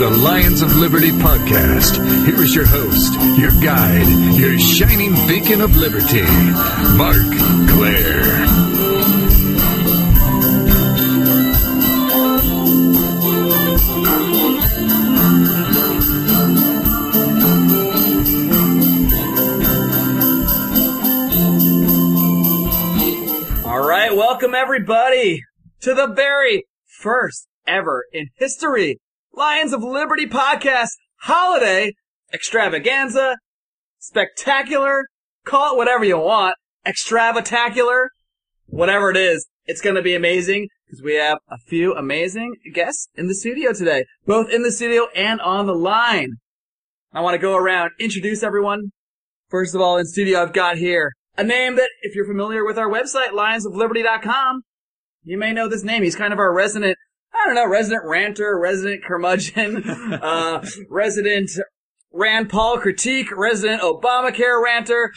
the Lions of Liberty podcast. Here is your host, your guide, your shining beacon of liberty, Marc Clair. All right, welcome everybody to the very first ever in history Lions of Liberty podcast holiday extravaganza, spectacular, call it whatever you want, extravatacular, whatever it is. It's going to be amazing because we have a few amazing guests in the studio today, both in the studio and on the line. I want to go around, introduce everyone. First of all, in studio, I've got here a name that, if you're familiar with our website, lionsofliberty.com, you may know this name. He's kind of our resident, I don't know, resident ranter, resident curmudgeon, uh, resident Rand Paul critique, resident Obamacare ranter.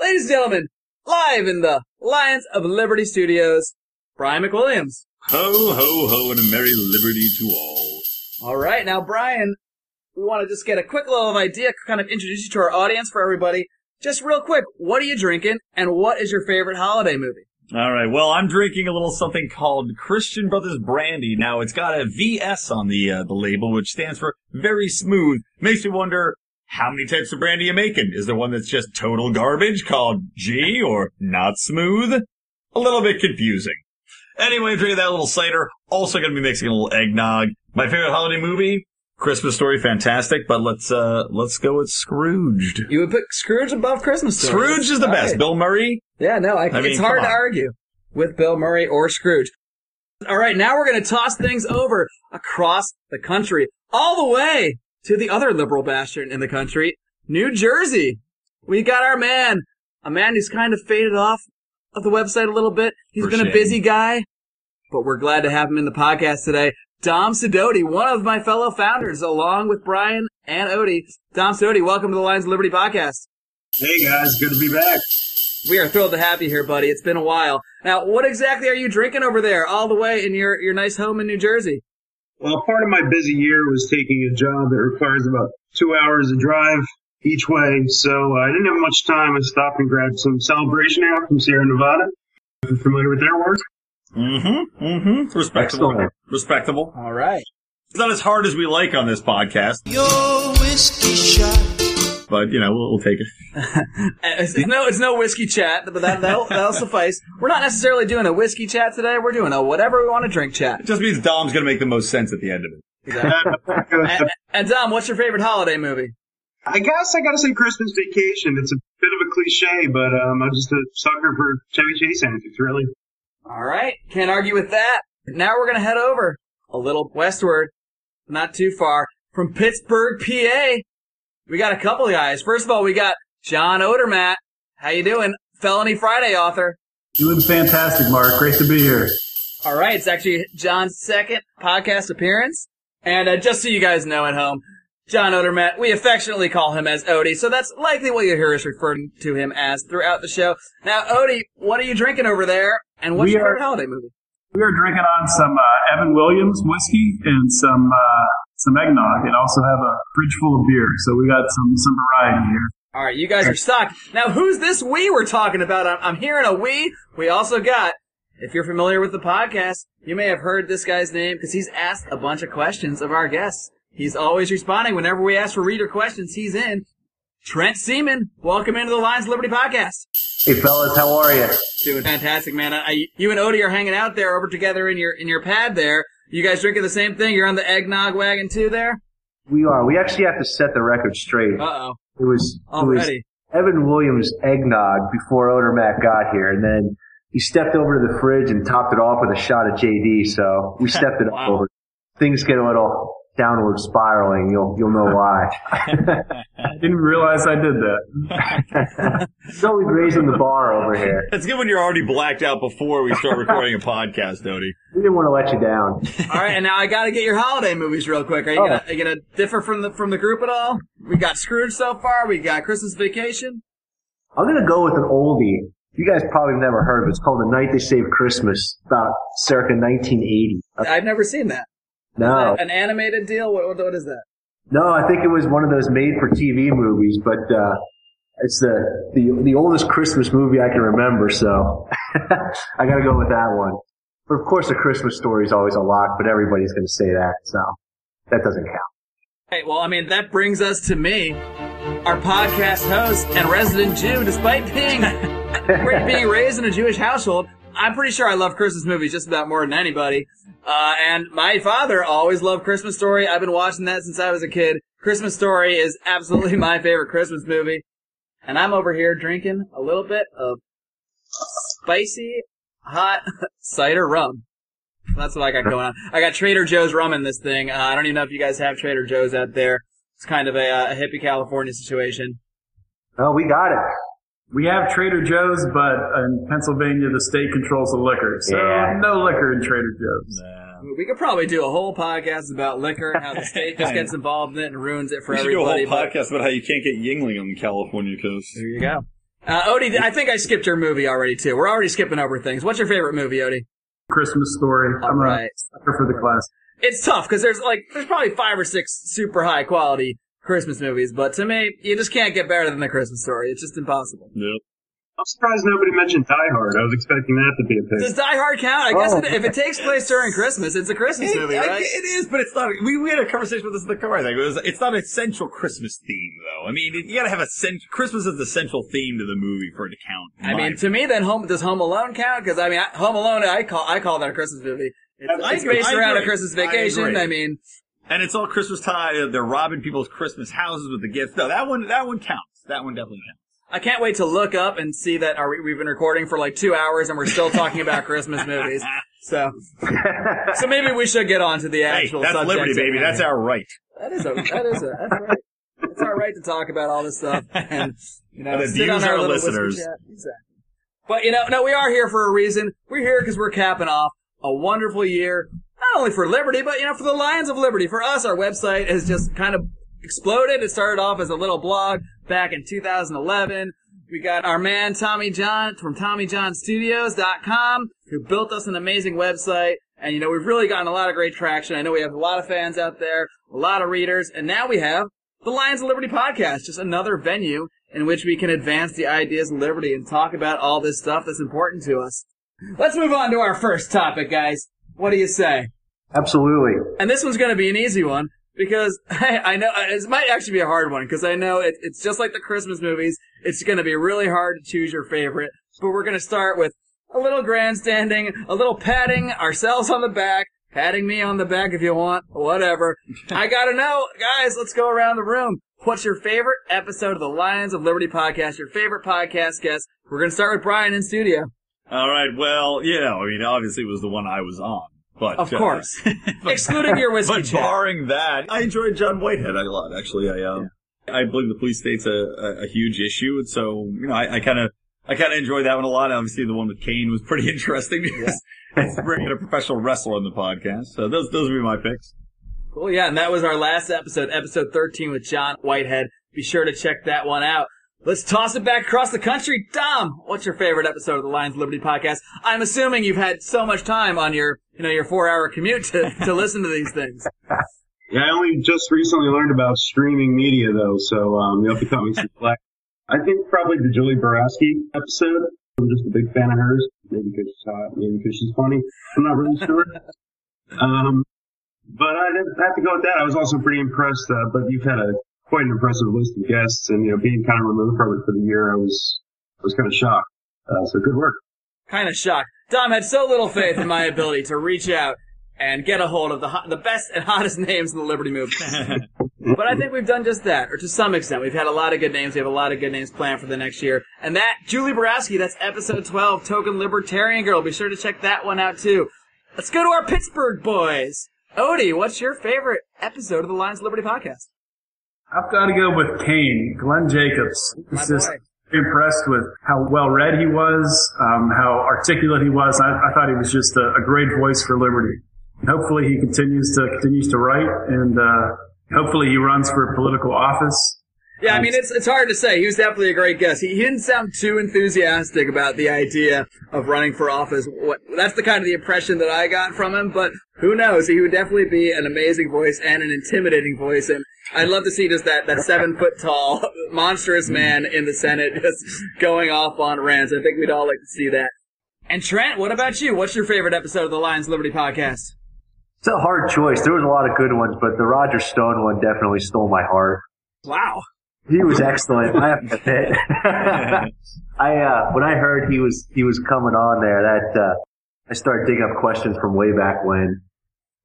Ladies and gentlemen, live in the Lions of Liberty studios, Brian McWilliams. Ho, ho, ho, and a merry liberty to all. All right, now Brian, we want to just get a quick little idea, kind of introduce you to our audience for everybody. Just real quick, what are you drinking, and what is your favorite holiday movie? All right, well, I'm drinking a little something called Christian Brothers Brandy. Now, it's got a VS on the uh, the label, which stands for very smooth. Makes me wonder how many types of brandy you're making. Is there one that's just total garbage called G or not smooth? A little bit confusing. Anyway, I'm drinking that little cider. Also going to be mixing a little eggnog. My favorite holiday movie, Christmas Story, fantastic. But let's uh let's go with Scrooged. You would put Scrooge above Christmas Story. Scrooge is the All best. right. Bill Murray, Yeah, no, I, I mean, it's hard to argue with Bill Murray or Scrooge. All right, now we're going to toss things over across the country, all the way to the other liberal bastion in the country, New Jersey. We got our man, a man who's kind of faded off of the website a little bit. He's For been a busy guy, but we're glad to have him in the podcast today. Dom Sidoti, one of my fellow founders, along with Brian and Odie. Dom Sidoti, welcome to the Lions of Liberty podcast. Hey guys, good to be back. We are thrilled to have you here, buddy. It's been a while. Now, what exactly are you drinking over there, all the way in your, your nice home in New Jersey? Well, part of my busy year was taking a job that requires about two hours of drive each way, so I didn't have much time. I stopped and grabbed some Celebration Ale from Sierra Nevada. If you're familiar with their work. Mm-hmm. Mm-hmm. Respectable. Excellent. Respectable. All right. It's not as hard as we like on this podcast, Your whiskey shot. But you know we'll, we'll take it. It's, it's no, it's no whiskey chat, but that, that'll, that'll suffice. We're not necessarily doing a whiskey chat today. We're doing a whatever we want to drink chat. It just means Dom's gonna make the most sense at the end of it. And, and Dom, what's your favorite holiday movie? I guess I gotta say Christmas Vacation. It's a bit of a cliche, but um, I'm just a sucker for Chevy Chase antics, really. All right. Can't argue with that. Now we're going to head over a little westward, not too far, from Pittsburgh, PA. We got a couple of guys. First of all, we got John Odermatt. How you doing? Felony Friday author. Doing fantastic, Mark. Great to be here. All right. It's actually John's second podcast appearance. And uh, just so you guys know at home, John Odermatt, we affectionately call him as Odie, so that's likely what you hear us referring to him as throughout the show. Now, Odie, what are you drinking over there? And what's We your are- favorite holiday movie? We are drinking on some uh, Evan Williams whiskey and some uh, some eggnog, and also have a fridge full of beer. So we got some some variety here. All right, you guys are stocked. Now, who's this we we're talking about? I'm, I'm hearing a we. We also got, if you're familiar with the podcast, you may have heard this guy's name because he's asked a bunch of questions of our guests. He's always responding whenever we ask for reader questions. He's in. Trent Seaman, welcome into the Lions of Liberty podcast. Hey fellas, how are you? Doing fantastic, man. I, you and Odie are hanging out there over together in your in your pad there. You guys drinking the same thing? You're on the eggnog wagon too there? We are. We actually have to set the record straight. Uh oh. It was it was Already. Evan Williams eggnog before Odermatt got here, and then he stepped over to the fridge and topped it off with a shot of JD. So we stepped it Wow. over. Things get a little downward spiraling. You'll you'll know why. I didn't realize I did that. He's always raising the bar over here. It's good when you're already blacked out before we start recording a podcast, Odie. We didn't want to let you down. All right, and now I got to get your holiday movies real quick. Are you Oh. gonna are you gonna differ from the from the group at all? We got Scrooge so far. We got Christmas Vacation. I'm gonna go with an oldie. You guys probably never heard of it. It's called The Night They Saved Christmas, about circa 1980. I've never seen that. No, An animated deal? What, what, what is that? no, I think it was one of those made-for-TV movies, but uh, it's the, the the oldest Christmas movie I can remember, so I got to go with that one. But of course, the Christmas story is always a lock, but everybody's going to say that, so that doesn't count. Hey, well, I mean, that brings us to me, our podcast host and resident Jew. Despite being being raised in a Jewish household, I'm pretty sure I love Christmas movies just about more than anybody. Uh, and my father always loved Christmas Story. I've been watching that since I was a kid. Christmas Story is absolutely my favorite Christmas movie. And I'm over here drinking a little bit of spicy, hot cider rum. That's what I got going on. I got Trader Joe's rum in this thing. Uh, I don't even know if you guys have Trader Joe's out there. It's kind of a, uh, a hippie California situation. Oh, we got it. We have Trader Joe's, but in Pennsylvania, the state controls the liquor. So Yeah. no liquor in Trader Joe's. We could probably do a whole podcast about liquor and how the state just gets involved in it and ruins it for We should do a whole everybody. but podcast about how you can't get Yuengling on the California coast. there you go. Uh, Odie, I think I skipped your movie already too. We're already skipping over things. What's your favorite movie, Odie? Christmas story. All I'm right. a sucker for the class. It's tough because there's like there's probably five or six super high quality Christmas movies, but to me, you just can't get better than the Christmas story. It's just impossible. Yep. I'm surprised nobody mentioned Die Hard. I was expecting that to be a pick. Does Die Hard count? I guess Oh. it, if it takes place during Christmas, it's a Christmas It, movie, I- right? it is, but it's not. We, we had a conversation with this in the car. I think it was. It's not a central Christmas theme, though. I mean, you got to have a cent- Christmas is the central theme to the movie for it to count. I my mean, to me, then Home does Home Alone count? Because I mean, I, Home Alone, I call I call that a Christmas movie. It's, I it's agree. based I around a. Christmas vacation. agree. I, mean, And it's all Christmas time. They're robbing people's Christmas houses with the gifts. No, that one, that one counts. That one definitely counts. I can't wait to look up and see that are we, we've been recording for like two hours and we're still talking about Christmas movies. So, so maybe we should get on to the Hey, actual that's subject. liberty, baby. That's our right. That is a that is a that's right. It's our right to talk about all this stuff and you know And sit on our, our listeners. Exactly. But you know, no, we are here for a reason. We're here because we're capping off a wonderful year, not only for Liberty, but you know, for the Lions of Liberty. For us, our website has just kind of exploded. It started off as a little blog back in 2011. We got our man Tommy John from TommyJohnStudios.com who built us an amazing website. And you know, we've really gotten a lot of great traction. I know we have a lot of fans out there, a lot of readers, and now we have the Lions of Liberty podcast, just another venue in which we can advance the ideas of liberty and talk about all this stuff that's important to us. Let's move on to our first topic, guys. What do you say? Absolutely. And this one's going to be an easy one because hey, I know uh, it might actually be a hard one because I know it, it's just like the Christmas movies. It's going to be really hard to choose your favorite, but we're going to start with a little grandstanding, a little patting ourselves on the back, patting me on the back if you want, whatever. I got to know, guys, let's go around the room. What's your favorite episode of the Lions of Liberty podcast? Your favorite podcast guest? We're going to start with Brian in studio. All right. Well, you know, I mean, obviously it was the one I was on, but Of uh, course. Excluding your whiskey But barring that, I enjoyed John Whitehead a lot. Actually, I um, I believe the police state's a, a, a huge issue, and so you know, I kind of. I kind of enjoyed that one a lot. Obviously, the one with Kane was pretty interesting because it's bringing a professional wrestler on the podcast. So those those would be my picks. Cool, yeah, and that was our last episode, episode 13 with John Whitehead. Be sure to check that one out. Let's toss it back across the country. Dom, what's your favorite episode of the Lions of Liberty podcast? I'm assuming you've had so much time on your, you know, your four hour commute to, to listen to these things. Yeah, I only just recently learned about streaming media though, so um, you'll have to cut me some slack. I think probably the Julie Borowski episode. I'm just a big fan of hers. Maybe because she's hot, maybe because she's funny. I'm not really sure. um, but I'd have to go with that. I was also pretty impressed. Uh, but you've had a quite an impressive list of guests, and you know, being kind of removed from it for the year, I was I was kind of shocked. Uh, so good work. Kind of shocked. Dom had so little faith in my ability to reach out and get a hold of the the best and hottest names in the Liberty movement. but I think we've done just that, or to some extent. We've had a lot of good names. We have a lot of good names planned for the next year. And that, Julie Borowski, that's episode 12, Token Libertarian Girl. Be sure to check that one out too. Let's go to our Pittsburgh boys. Odie, what's your favorite episode of the Lions of Liberty podcast? I've got to go with Kane, Glenn Jacobs. He's just impressed with how well read he was, um, how articulate he was. I, I thought he was just a, a great voice for liberty. And hopefully he continues to continues to write, and uh, hopefully he runs for political office. Yeah, I mean it's it's hard to say. He was definitely a great guest. He, he didn't sound too enthusiastic about the idea of running for office. What that's the kind of the impression that I got from him. But who knows? He would definitely be an amazing voice and an intimidating voice. And I'd love to see just that that seven foot tall monstrous mm-hmm. man in the Senate just going off on rants. I think we'd all like to see that. And Trent, what about you? What's your favorite episode of the Lions Liberty podcast? It's a hard choice. There was a lot of good ones, but the Roger Stone one definitely stole my heart. Wow. He was excellent. I have to admit. I uh, when I heard he was he was coming on there, that uh, I started digging up questions from way back when.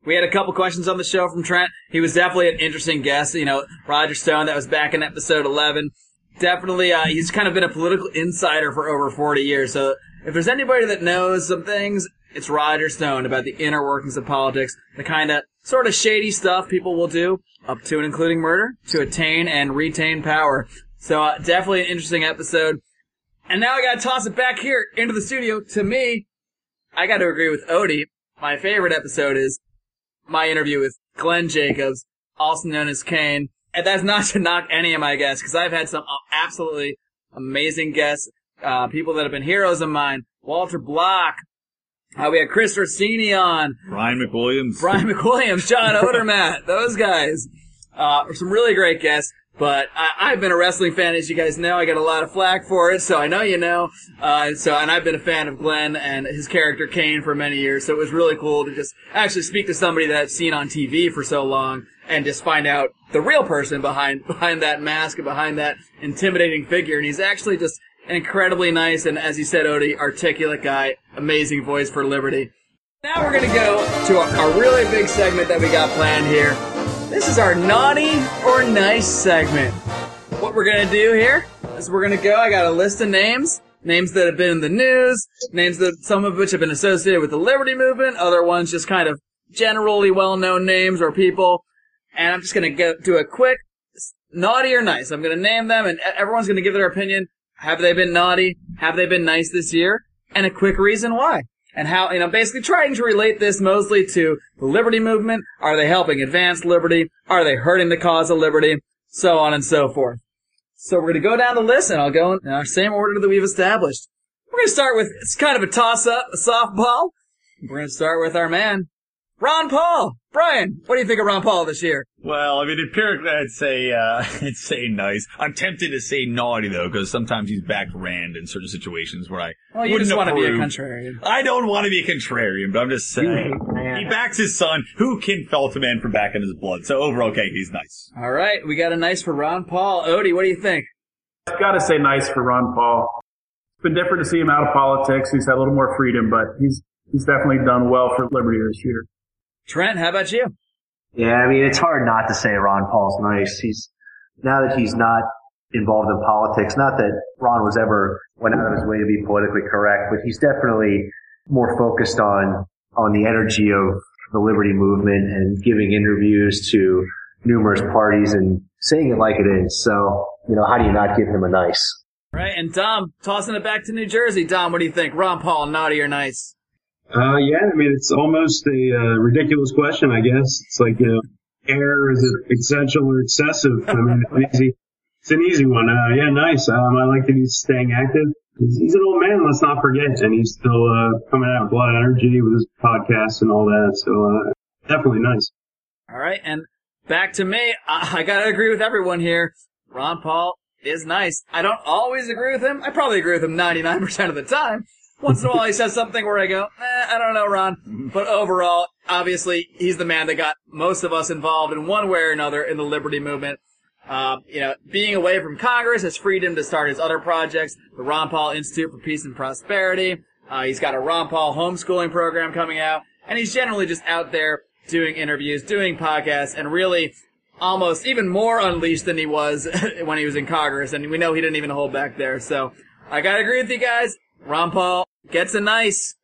We had a couple questions on the show from Trent. He was definitely an interesting guest. You know, Roger Stone, that was back in episode 11. Definitely, uh, he's kind of been a political insider for over 40 years. So if there's anybody that knows some things, it's Roger Stone about the inner workings of politics, the kind of sort of shady stuff people will do, up to and including murder, to attain and retain power. So uh, definitely an interesting episode. And now I gotta toss it back here into the studio to me. I gotta agree with Odie. My favorite episode is my interview with Glenn Jacobs, also known as Kane. And that's not to knock any of my guests, because I've had some absolutely amazing guests, uh, people that have been heroes of mine. Walter Block. Uh, we had Chris Rossini on. Brian McWilliams. Brian McWilliams, John Odermatt, those guys. Uh, some really great guests. But I, I've been a wrestling fan, as you guys know. I got a lot of flack for it, so I know you know. Uh, so, and I've been a fan of Glenn and his character Kane for many years. So it was really cool to just actually speak to somebody that I've seen on TV for so long and just find out the real person behind behind that mask and behind that intimidating figure. And he's actually just incredibly nice and, as you said, Odie, articulate guy. Amazing voice for Liberty. Now we're gonna go to a, a really big segment that we got planned here. This is our naughty or nice segment. What we're gonna do here is we're gonna go. I got a list of names, names that have been in the news, names that some of which have been associated with the Liberty Movement, other ones just kind of generally well-known names or people. And I'm just gonna go do a quick naughty or nice. I'm gonna name them, and everyone's gonna give their opinion. Have they been naughty? Have they been nice this year? And a quick reason why. And how, you know, basically trying to relate this mostly to the liberty movement. Are they helping advance liberty? Are they hurting the cause of liberty? So on and so forth. So we're gonna go down the list and I'll go in our same order that we've established. We're gonna start with, it's kind of a toss up, a softball. We're gonna start with our man, Ron Paul. Brian, what do you think of Ron Paul this year? Well, I mean, empirically, I'd say, uh, I'd say nice. I'm tempted to say naughty though, because sometimes he's backed Rand in certain situations where I Well, you wouldn't just want to be a approve. contrarian. I don't want to be a contrarian, but I'm just saying. He backs his son, who can felt a man from back in his blood. So overall, okay, he's nice. All right, we got a nice for Ron Paul. Odie, what do you think? I've got to say nice for Ron Paul. It's been different to see him out of politics. He's had a little more freedom, but he's he's definitely done well for Liberty this year. Trent, how about you? Yeah, I mean, it's hard not to say Ron Paul's nice. He's, now that he's not involved in politics, not that Ron was ever went out of his way to be politically correct, but he's definitely more focused on, on the energy of the liberty movement and giving interviews to numerous parties and saying it like it is. So, you know, how do you not give him a nice? Right, and Dom, tossing it back to New Jersey. Dom, what do you think? Ron Paul, naughty or nice? Uh, yeah, I mean, it's almost a uh, ridiculous question, I guess. It's like, you know, air, is it essential or excessive? I mean, it's easy, it's an easy one. Uh, yeah, nice. Um, I like that he's staying active. He's, he's an old man, let's not forget, and he's still, uh, coming out with a lot of energy with his podcast and all that. So, uh, definitely nice. All right, and back to me. I, I gotta agree with everyone here. Ron Paul is nice. I don't always agree with him. I probably agree with him 99% of the time. Once in a while he says something where I go, eh, I don't know, Ron. But overall, obviously, he's the man that got most of us involved in one way or another in the liberty movement. Um, you know, being away from Congress has freed him to start his other projects, the Ron Paul Institute for Peace and Prosperity. Uh, he's got a Ron Paul homeschooling program coming out, and he's generally just out there doing interviews, doing podcasts, and really almost even more unleashed than he was when he was in Congress, and we know he didn't even hold back there. So I gotta agree with you guys. Ron Paul gets a nice.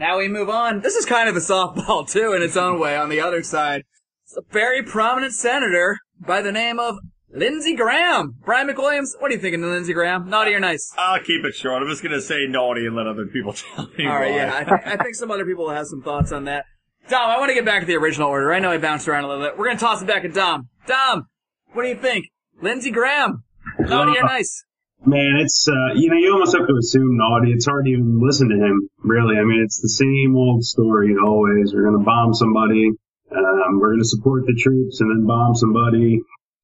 Now we move on. This is kind of a softball too, in its own way. On the other side, it's a very prominent senator by the name of Lindsey Graham. Brian McWilliams, what are you thinking of Lindsey Graham? Naughty or nice? I'll keep it short. I'm just gonna say naughty and let other people tell me. All right, why. yeah, I think, I think some other people have some thoughts on that. Dom, I want to get back to the original order. I know I bounced around a little bit. We're gonna toss it back at Dom. Dom, what do you think? Lindsey Graham, Naughty or nice? Man, it's uh, you know you almost have to assume naughty. It's hard to even listen to him. Really, I mean it's the same old story always. We're gonna bomb somebody. Um, we're gonna support the troops and then bomb somebody.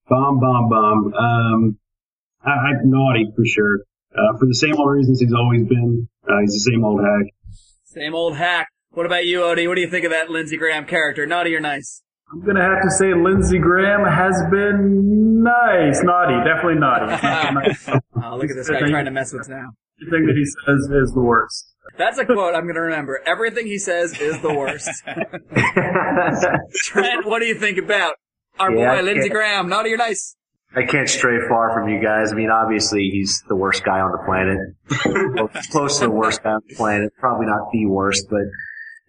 Bomb, bomb, bomb. Um, I, I naughty for sure. Uh, for the same old reasons he's always been. Uh, he's the same old hack. Same old hack. What about you, Odie? What do you think of that Lindsey Graham character? Naughty or nice? I'm gonna have to say Lindsey Graham has been nice, naughty, definitely naughty. Not nice. Oh, look at this guy trying to mess with us now. Everything that he says is the worst. That's a quote I'm going to remember. Everything he says is the worst. Trent, what do you think about our Yeah, boy Lindsey Graham? Naughty or nice? I can't stray far from you guys. I mean, obviously he's the worst guy on the planet. close to the worst guy on the planet. Probably not the worst, but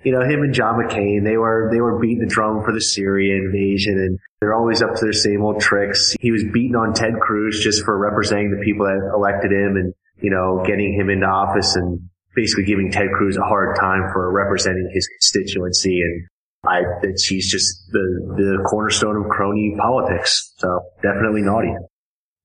you know, him and John McCain, they were they were beating the drum for the Syria invasion, and they're always up to their same old tricks. He was beating on Ted Cruz just for representing the people that elected him, and you know, getting him into office, and basically giving Ted Cruz a hard time for representing his constituency. And I that she's just the the cornerstone of crony politics. So definitely naughty.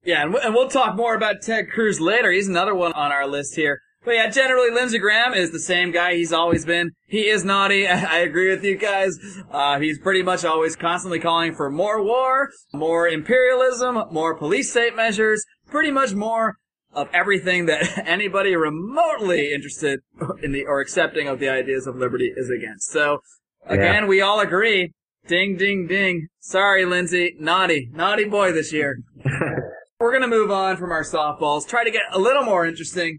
Yeah, and we'll talk more about Ted Cruz later. He's another one on our list here. But yeah, generally Lindsey Graham is the same guy he's always been. He is naughty. I agree with you guys. Uh, he's pretty much always constantly calling for more war, more imperialism, more police state measures, pretty much more of everything that anybody remotely interested in the or accepting of the ideas of liberty is against. So again, we all agree. Ding, ding, ding. Sorry, Lindsey. Naughty. Naughty boy this year. We're going to move on from our softballs, try to get a little more interesting.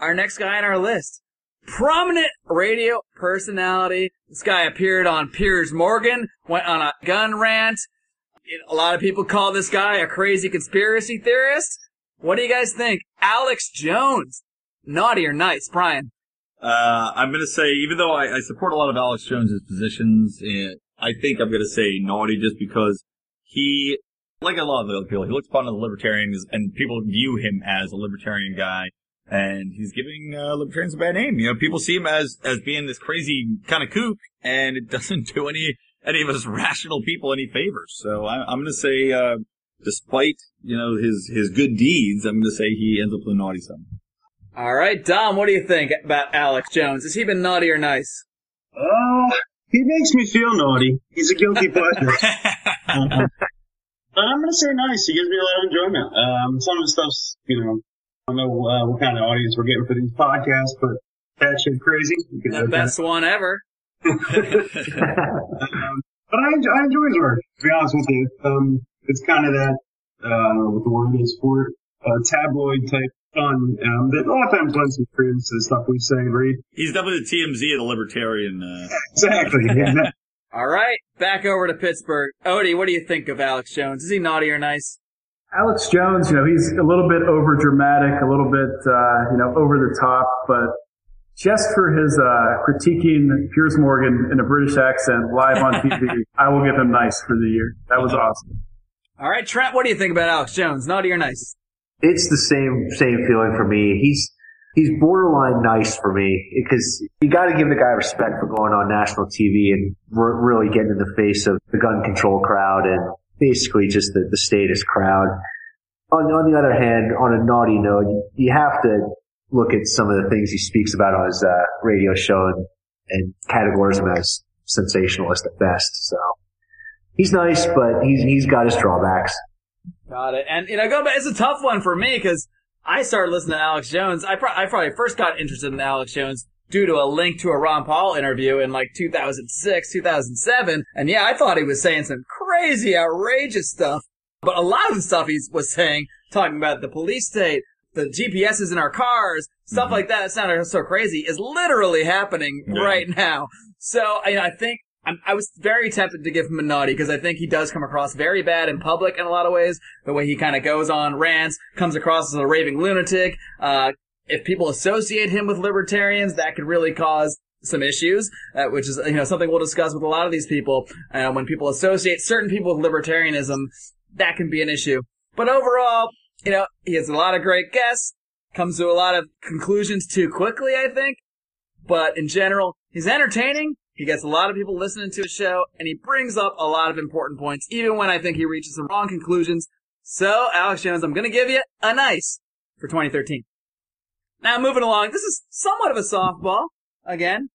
Our next guy on our list. Prominent radio personality. This guy appeared on Piers Morgan, went on a gun rant. A lot of people call this guy a crazy conspiracy theorist. What do you guys think? Alex Jones. Naughty or nice, Brian? Uh, I'm gonna say, even though I, I support a lot of Alex Jones's positions, I think I'm gonna say naughty just because he, like a lot of the other people, he looks upon as a libertarian and people view him as a libertarian guy. And he's giving uh, libertarians a bad name. You know, people see him as as being this crazy kind of kook, and it doesn't do any any of us rational people any favors. So I, I'm going to say, uh, despite you know his his good deeds, I'm going to say he ends up with a naughty side. All right, Dom, what do you think about Alex Jones? Has he been naughty or nice? Oh, he makes me feel naughty. He's a guilty pleasure. Um, but I'm gonna say nice. He gives me a lot of enjoyment. Um, some of the stuff's, you know, I don't know uh, what kind of audience we're getting for these podcasts, but that shit crazy. You The look at best one ever. Um, but I enjoy, I enjoy his work, to be honest with you. Um, it's kind of that, uh, what the word is for it, uh, tabloid type fun. Um, that a lot of times lends some credence to the stuff we say and read. He's definitely the TMZ of the libertarian. Uh, Exactly. exactly. All right, back over to Pittsburgh. Odie, what do you think of Alex Jones? Is he naughty or nice? Alex Jones, you know, he's a little bit over dramatic, a little bit, uh, you know, over the top, but just for his uh, critiquing Piers Morgan in a British accent live on TV, I will give him nice for the year. That was awesome. All right, Trent, what do you think about Alex Jones? Naughty or nice? it's the same same feeling for me. He's he's borderline nice for me because you got to give the guy respect for going on national TV and re- really getting in the face of the gun control crowd and basically just the, the status crowd. On, on the other hand, on a naughty note, you, have to look at some of the things he speaks about on his uh, radio show and, and categorize him as sensationalist at best. So he's nice, but he's he's got his drawbacks. Got it. And, you know, go back, it's a tough one for me because I started listening to Alex Jones. I, pro- I probably first got interested in Alex Jones due to a link to a Ron Paul interview in like 2006, 2007. And yeah, I thought he was saying some crazy, outrageous stuff. But a lot of the stuff he was saying, talking about the police state, the GPSs in our cars, stuff like that, that sounded so crazy, is literally happening Yeah. right now. So, you know, I think I was very tempted to give him a naughty because I think he does come across very bad in public in a lot of ways. The way he kind of goes on rants, comes across as a raving lunatic. Uh, if people associate him with libertarians, that could really cause some issues, uh, which is you know something we'll discuss with a lot of these people. Uh, when people associate certain people with libertarianism, that can be an issue. But overall, you know, he has a lot of great guests, comes to a lot of conclusions too quickly, I think. But in general, he's entertaining. He gets a lot of people listening to his show, and he brings up a lot of important points, even when I think he reaches some wrong conclusions. So, Alex Jones, I'm going to give you a nice for 2013. Now, moving along, this is somewhat of a softball. Again,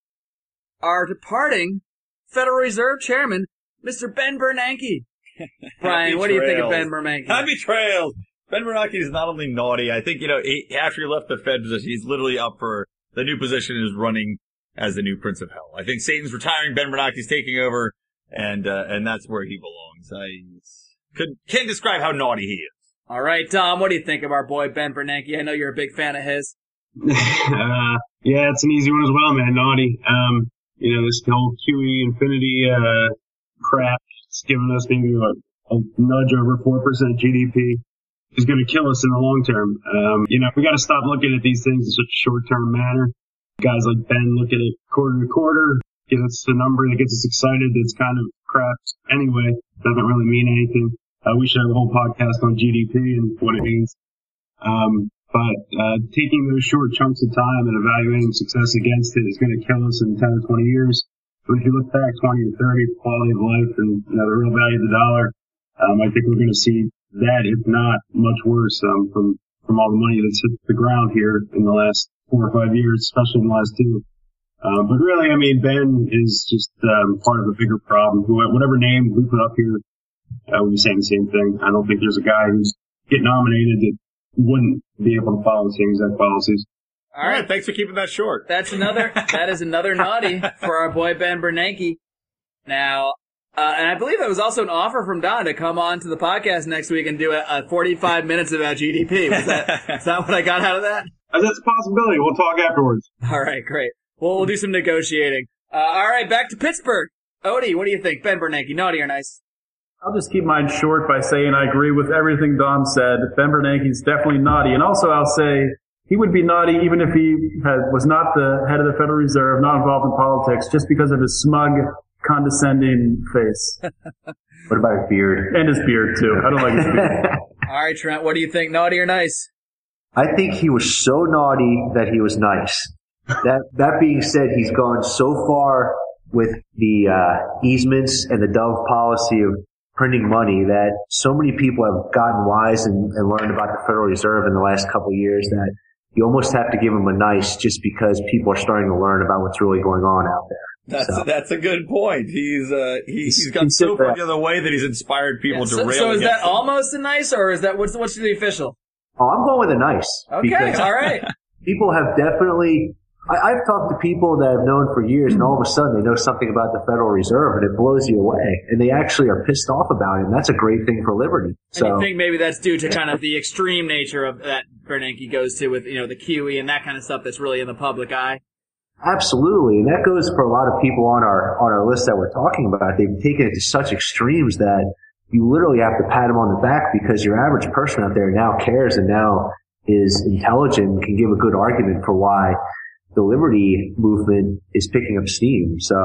our departing Federal Reserve Chairman, Mr. Ben Bernanke. Brian, what do you think of. Ben Bernanke? Happy trails. Ben Bernanke is not only naughty, I think, you know, he, after he left the Fed position, he's literally up for the new position is running as the new Prince of Hell. I think Satan's retiring, Ben Bernanke's taking over, and, uh, and that's where he belongs. I could, can't describe how naughty he is. All right, Tom, what do you think of our boy Ben Bernanke? I know you're a big fan of his. uh, yeah, it's an easy one as well, man. Naughty. Um, you know, this whole QE infinity, uh, crap, it's giving us maybe a, nudge over 4% GDP is going to kill us in the long term. Um, you know, we got to stop looking at these things in such a short term manner. Guys like Ben look at it quarter to quarter, give us a number that gets us excited. That's kind of crap anyway. Doesn't really mean anything. Uh, we should have a whole podcast on GDP and what it means. Um, but uh, taking those short chunks of time and evaluating success against it is going to kill us in 10 or 20 years. But if you look back 20 or 30, the quality of life and you know, the real value of the dollar, um, I think we're going to see that, if not much worse, um, from from all the money that's hit the ground here in the last four or five years, especially in the last two. Um, but really, I mean, Ben is just um, part of a bigger problem. Whatever name we put up here, uh, we'll be saying the same thing. I don't think there's a guy who's get nominated that wouldn't be able to follow the same exact policies. All right, Thanks for keeping that short. That's another. that is another naughty for our boy Ben Bernanke. Now, uh, and I believe that was also an offer from Don to come on to the podcast next week and do a, a 45 minutes about GDP. Was that is that what I got out of that? That's a possibility. We'll talk afterwards. All right, great. Well, we'll do some negotiating. Uh, all right, back to Pittsburgh. Odie, what do you think? Ben Bernanke, naughty or nice? I'll just keep mine short by saying I agree with everything Dom said. Ben Bernanke's definitely naughty. And also I'll say he would be naughty even if he had, was not the head of the Federal Reserve, not involved in politics, just because of his smug, condescending face. What about his beard? and his beard too. I don't like his beard. All right, Trent, what do you think? Naughty or nice? I think he was so naughty that he was nice. That that being said, he's gone so far with the uh, easements and the Dove policy of printing money that so many people have gotten wise and, and learned about the Federal Reserve in the last couple of years that you almost have to give him a nice just because people are starting to learn about what's really going on out there. That's So- that's a good point. He's uh he, he's He's- gone so far the other way that he's inspired people Yeah, to so, rail so is that against him. almost a nice, or is that what's what's the official? Oh, I'm going with a nice. Okay, all right. people have definitely I, I've talked to people that I've known for years and all of a sudden they know something about the Federal Reserve and it blows you away. And they actually are pissed off about it and that's a great thing for liberty. And So you think maybe that's due to kind of the extreme nature of that Bernanke goes to with you know the QE and that kind of stuff that's really in the public eye. absolutely. And that goes for a lot of people on our on our list that we're talking about. They've taken it to such extremes that you literally have to pat them on the back because your average person out there now cares and now is intelligent and can give a good argument for why the liberty movement is picking up steam. So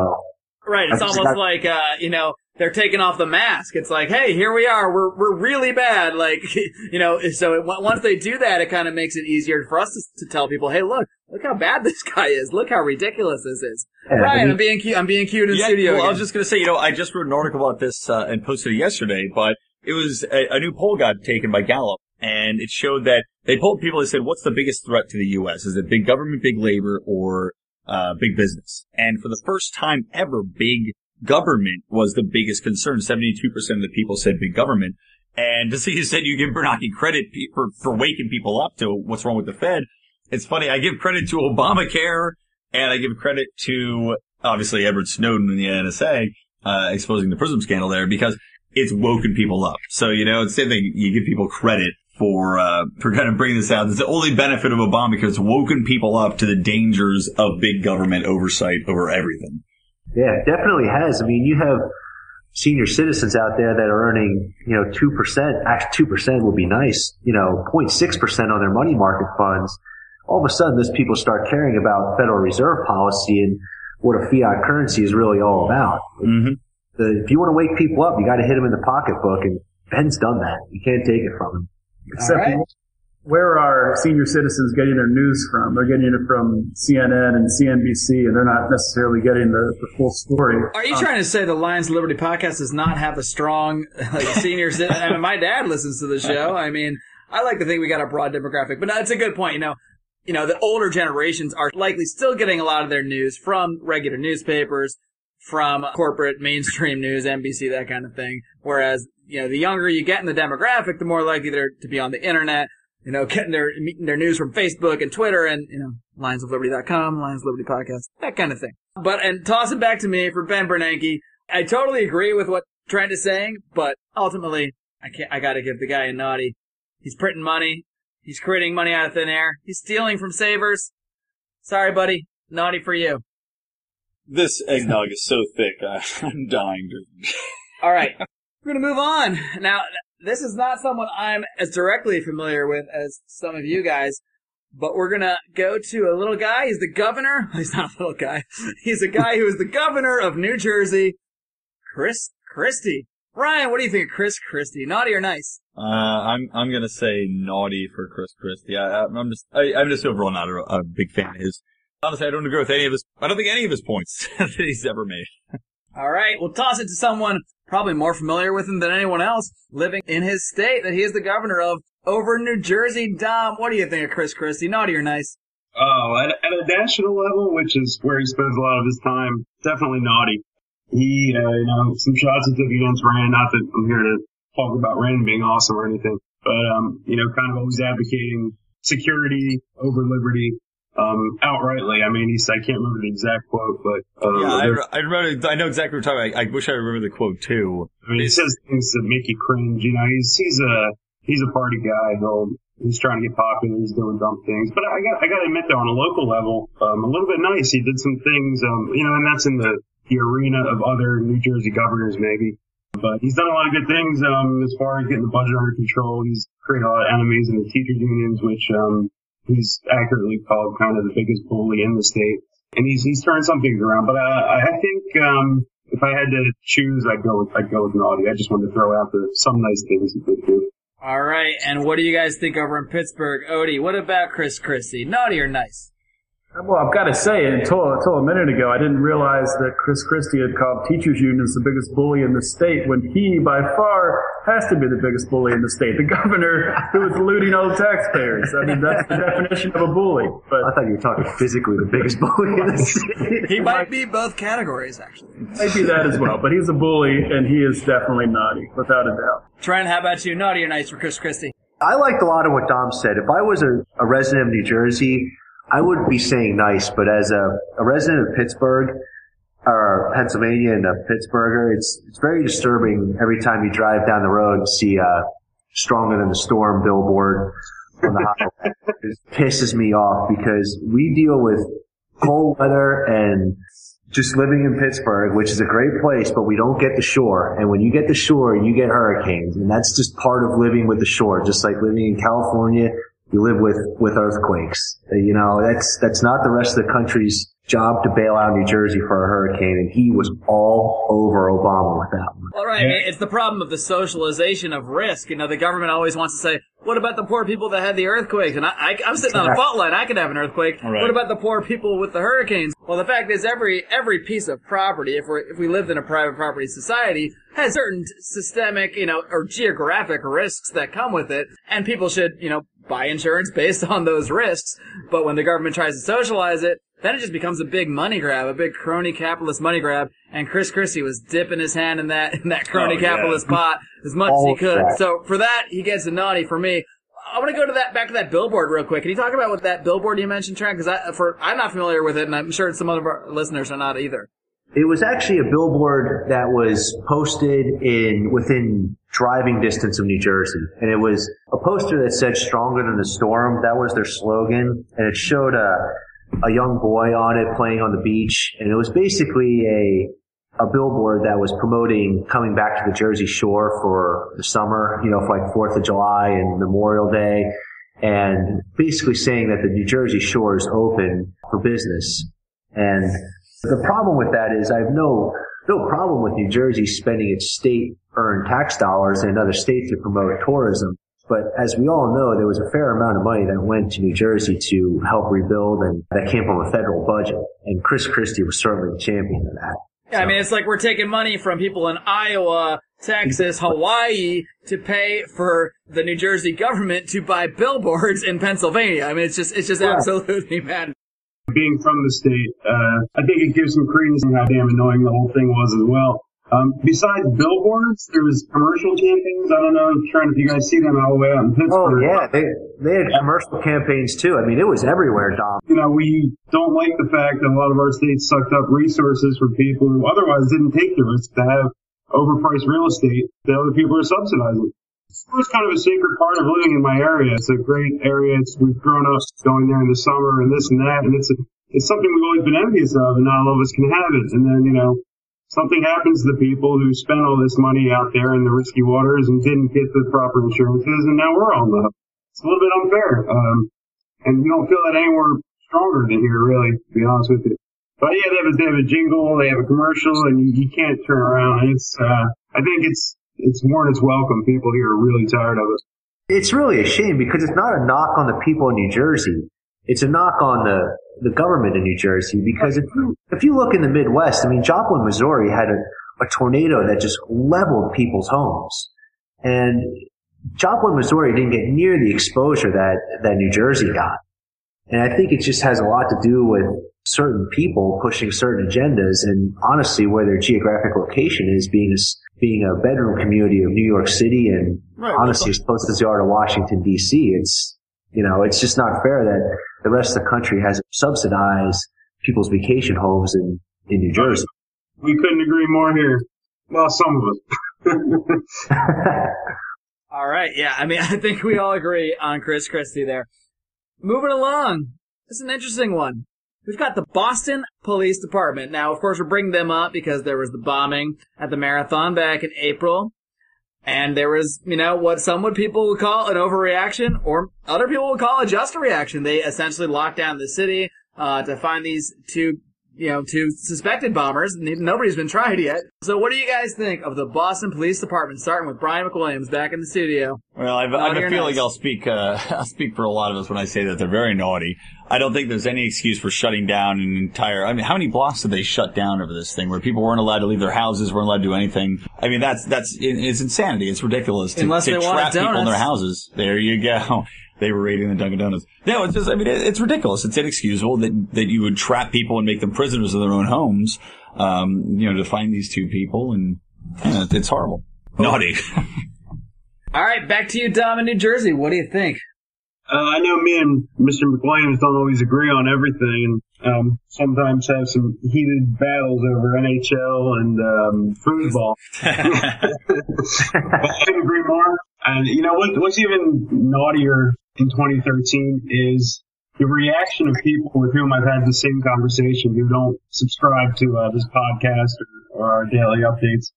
Right. It's I just almost got- like uh, you know they're taking off the mask. It's like, hey, here we are. We're we're really bad. Like you know. So it, once they do that, it kind of makes it easier for us to, to tell people, hey, look, look how bad this guy is. Look how ridiculous this is. Yeah, I Brian, mean- I'm being cute. I'm being cute in Yeah, studio. well, I was just going to say, you know, I just wrote an article about this uh, and posted it yesterday, but it was a, a new poll got taken by Gallup, and it showed that they polled people. They said, "What's the biggest threat to the U.S.? Is it big government, big labor, or uh, big business?" And for the first time ever, big government was the biggest concern. Seventy-two percent of the people said big government. And to see you said you give Bernanke credit for for waking people up to what's wrong with the Fed. It's funny. I give credit to Obamacare, and I give credit to obviously Edward Snowden and the NSA uh, exposing the Prism scandal there because it's woken people up. So you know, it's the same thing. You give people credit for uh, for kind of bringing this out. It's the only benefit of Obamacare. It's woken people up to the dangers of big government oversight over everything. Yeah, it definitely has. I mean, you have senior citizens out there that are earning, you know, 2%, actually 2% would be nice, you know, 0.6% on their money market funds. All of a sudden, those people start caring about Federal Reserve policy and what a fiat currency is really all about. Mm-hmm. The, if you want to wake people up, you got to hit them in the pocketbook, and Ben's done that. You can't take it from him. Except, right. where are senior citizens getting their news from? They're getting it from CNN and CNBC, and they're not necessarily getting the, the full story. Are you um, trying to say the Lions of Liberty podcast does not have a strong like, senior citizen? I mean, my dad listens to the show. I mean, I like to think we got a broad demographic, but no, it's a good point. You know, you know, the older generations are likely still getting a lot of their news from regular newspapers, from corporate mainstream news, NBC, that kind of thing. Whereas, you know, the younger you get in the demographic, the more likely they're to be on the internet, you know, getting their, meeting their news from Facebook and Twitter and, you know, lionsofliberty.com, Lions of Liberty podcast, that kind of thing. But, and toss it back to me for Ben Bernanke. I totally agree with what Trent is saying, but ultimately, I can't, I gotta give the guy a naughty. He's printing money. He's creating money out of thin air. He's stealing from savers. Sorry, buddy. Naughty for you. This eggnog is so thick, I, I'm dying to. All right. We're going to move on. Now, this is not someone I'm as directly familiar with as some of you guys, but we're going to go to a little guy. He's the governor. He's not a little guy. He's a guy who is the governor of New Jersey, Chris Christie. Ryan, what do you think of Chris Christie? Naughty or nice? Uh, I'm I'm gonna say naughty for Chris Christie. I, I'm just I, I'm just overall not a, a big fan of his. Honestly, I don't agree with any of his. I don't think any of his points that he's ever made. All right, we'll toss it to someone probably more familiar with him than anyone else living in his state that he is the governor of over New Jersey. Dom, what do you think of Chris Christie? Naughty or nice? Oh, at, at a national level, which is where he spends a lot of his time, definitely naughty. He, uh, you know, some shots he took against Rand. Not that I'm here to talk about Rand being awesome or anything, but um, you know, kind of always advocating security over liberty. Um, outrightly. I mean, he's, I can't remember the exact quote, but, um, yeah, I, there- I remember. I know exactly what you're talking about. I, I wish I remember the quote too. I mean, he says things that make you cringe. You know, he's he's a he's a party guy. He'll he's trying to get popular. He's doing dumb things. But I got I got to admit though, on a local level, um, a little bit nice. He did some things. Um, you know, and that's in the the arena of other New Jersey governors maybe. But he's done a lot of good things um, as far as getting the budget under control. He's created a lot of enemies in the teachers unions, which um, he's accurately called kind of the biggest bully in the state. And he's he's turned some things around. But I, I think um, if I had to choose, I'd go with I'd go with Naughty. I just wanted to throw out the some nice things he did do. All right, and what do you guys think over in Pittsburgh? Odie, what about Chris Christie? Naughty or nice? Well, I've got to say, until until a minute ago, I didn't realize that Chris Christie had called teachers unions the biggest bully in the state when he, by far, has to be the biggest bully in the state. The governor who is looting old taxpayers. I mean, that's the definition of a bully. But I thought you were talking physically the biggest bully in the city. He might be both categories, actually. Might be that as well. But he's a bully, and he is definitely naughty, without a doubt. Trent, how about you? Naughty or nice for Chris Christie? I liked a lot of what Dom said. If I was a, a resident of New Jersey, I wouldn't be saying nice, but as a, a resident of Pittsburgh, or Pennsylvania and a Pittsburgher, it's, it's very disturbing every time you drive down the road and see a stronger than the storm billboard on the highway. it pisses me off because we deal with cold weather and just living in Pittsburgh, which is a great place, but we don't get the shore. And when you get the shore, you get hurricanes. And that's just part of living with the shore. Just like living in California, you live with, with earthquakes. You know, that's, that's not the rest of the country's job to bail out New Jersey for a hurricane. And he was all over Obama with that one. All right, it's the problem of the socialization of risk. You know, the government always wants to say, "What about the poor people that had the earthquakes?" And I, I, I'm sitting on a fault line; I could have an earthquake. All right. What about the poor people with the hurricanes? Well, the fact is, every every piece of property, if we if we lived in a private property society, has certain systemic, you know, or geographic risks that come with it, and people should, you know, buy insurance based on those risks. But when the government tries to socialize it, then it just becomes a big money grab, a big crony capitalist money grab. And Chris Christie was dipping his hand in that in that crony Oh, yeah. capitalist pot as much as he could. that. So for that, he gets a naughty for me. I want to go to that back to that billboard real quick. Can you talk about what that billboard you mentioned, Trent? Because I, for I'm not familiar with it, and I'm sure some of our listeners are not either. It was actually a billboard that was posted in within driving distance of New Jersey, and it was a poster that said "Stronger than the storm." That was their slogan, and it showed a a young boy on it playing on the beach, and it was basically a a billboard that was promoting coming back to the Jersey Shore for the summer, you know, for like Fourth of July and Memorial Day, and basically saying that the New Jersey Shore is open for business. And the problem with that is I have no no problem with New Jersey spending its state earned tax dollars in another state to promote tourism. But as we all know, there was a fair amount of money that went to New Jersey to help rebuild and that came from a federal budget. And Chris Christie was certainly the champion of that. Yeah, I mean, it's like we're taking money from people in Iowa, Texas, Hawaii to pay for the New Jersey government to buy billboards in Pennsylvania. I mean, it's just, it's just Yeah. absolutely mad. Being from the state, uh, I think it gives some credence to how damn annoying the whole thing was as well. Um, besides billboards, there was commercial campaigns. I don't know, I'm trying if you guys see them all the way out in Oh yeah, they they had commercial campaigns too. I mean, it was everywhere, Dom. You know, we don't like the fact that a lot of our states sucked up resources from people who otherwise didn't take the risk to have overpriced real estate that other people are subsidizing. It's kind of a sacred part of living in my area. It's a great area. It's, we've grown up going there in the summer and this and that, and it's a, it's something we've always been envious of, and not all of us can have it. And then, you know, something happens to the people who spent all this money out there in the risky waters and didn't get the proper insurances, and now we're on the hook. It's a little bit unfair. Um, and you don't feel that anywhere stronger than here, really, to be honest with you. But yeah, they have a, they have a jingle, they have a commercial, and you, you can't turn around. It's, uh, I think it's, it's more than its welcome. People here are really tired of it. It's really a shame because it's not a knock on the people in New Jersey. It's a knock on the, the government in New Jersey because if you, if you look in the Midwest, I mean, Joplin, Missouri had a, a tornado that just leveled people's homes. And Joplin, Missouri didn't get near the exposure that, that New Jersey got. And I think it just has a lot to do with certain people pushing certain agendas and honestly where their geographic location is being being a bedroom community of New York City and Right. honestly as close as they are to Washington DC. It's, you know, it's just not fair that the rest of the country has subsidized people's vacation homes in, in New Jersey. We couldn't agree more here. Well, some of us. All right. Yeah. I mean, I think we all agree on Chris Christie there. Moving along. This is an interesting one. We've got the Boston Police Department. Now, of course, we're bringing them up because there was the bombing at the marathon back in April. And there was, you know, what some would people would call an overreaction or other people would call a just reaction. They essentially locked down the city, uh, to find these two, you know, two suspected bombers. Nobody's been tried yet. So what do you guys think of the Boston Police Department, starting with Brian McWilliams back in the studio? Well, I've, I have a feeling? I'll speak. Uh, I'll speak for a lot of us when I say that they're very naughty. I don't think there's any excuse for shutting down an entire. I mean, how many blocks did they shut down over this thing, where people weren't allowed to leave their houses, weren't allowed to do anything? I mean, that's that's it's insanity. It's ridiculous to, Unless to trap people in their houses. There you go. They were raiding the Dunkin' Donuts. No, it's just. I mean, it, it's ridiculous. It's inexcusable that that you would trap people and make them prisoners of their own homes. Um, you know, to find these two people, and yeah, it's horrible. Naughty. All right, back to you, Dom, in New Jersey. What do you think? Uh, I know me and Mr. McWilliams don't always agree on everything, and um, sometimes have some heated battles over NHL and um, football. but I couldn't agree more. And you know what? What's even naughtier in 2013 is the reaction of people with whom I've had the same conversation who don't subscribe to uh, this podcast or, or our daily updates.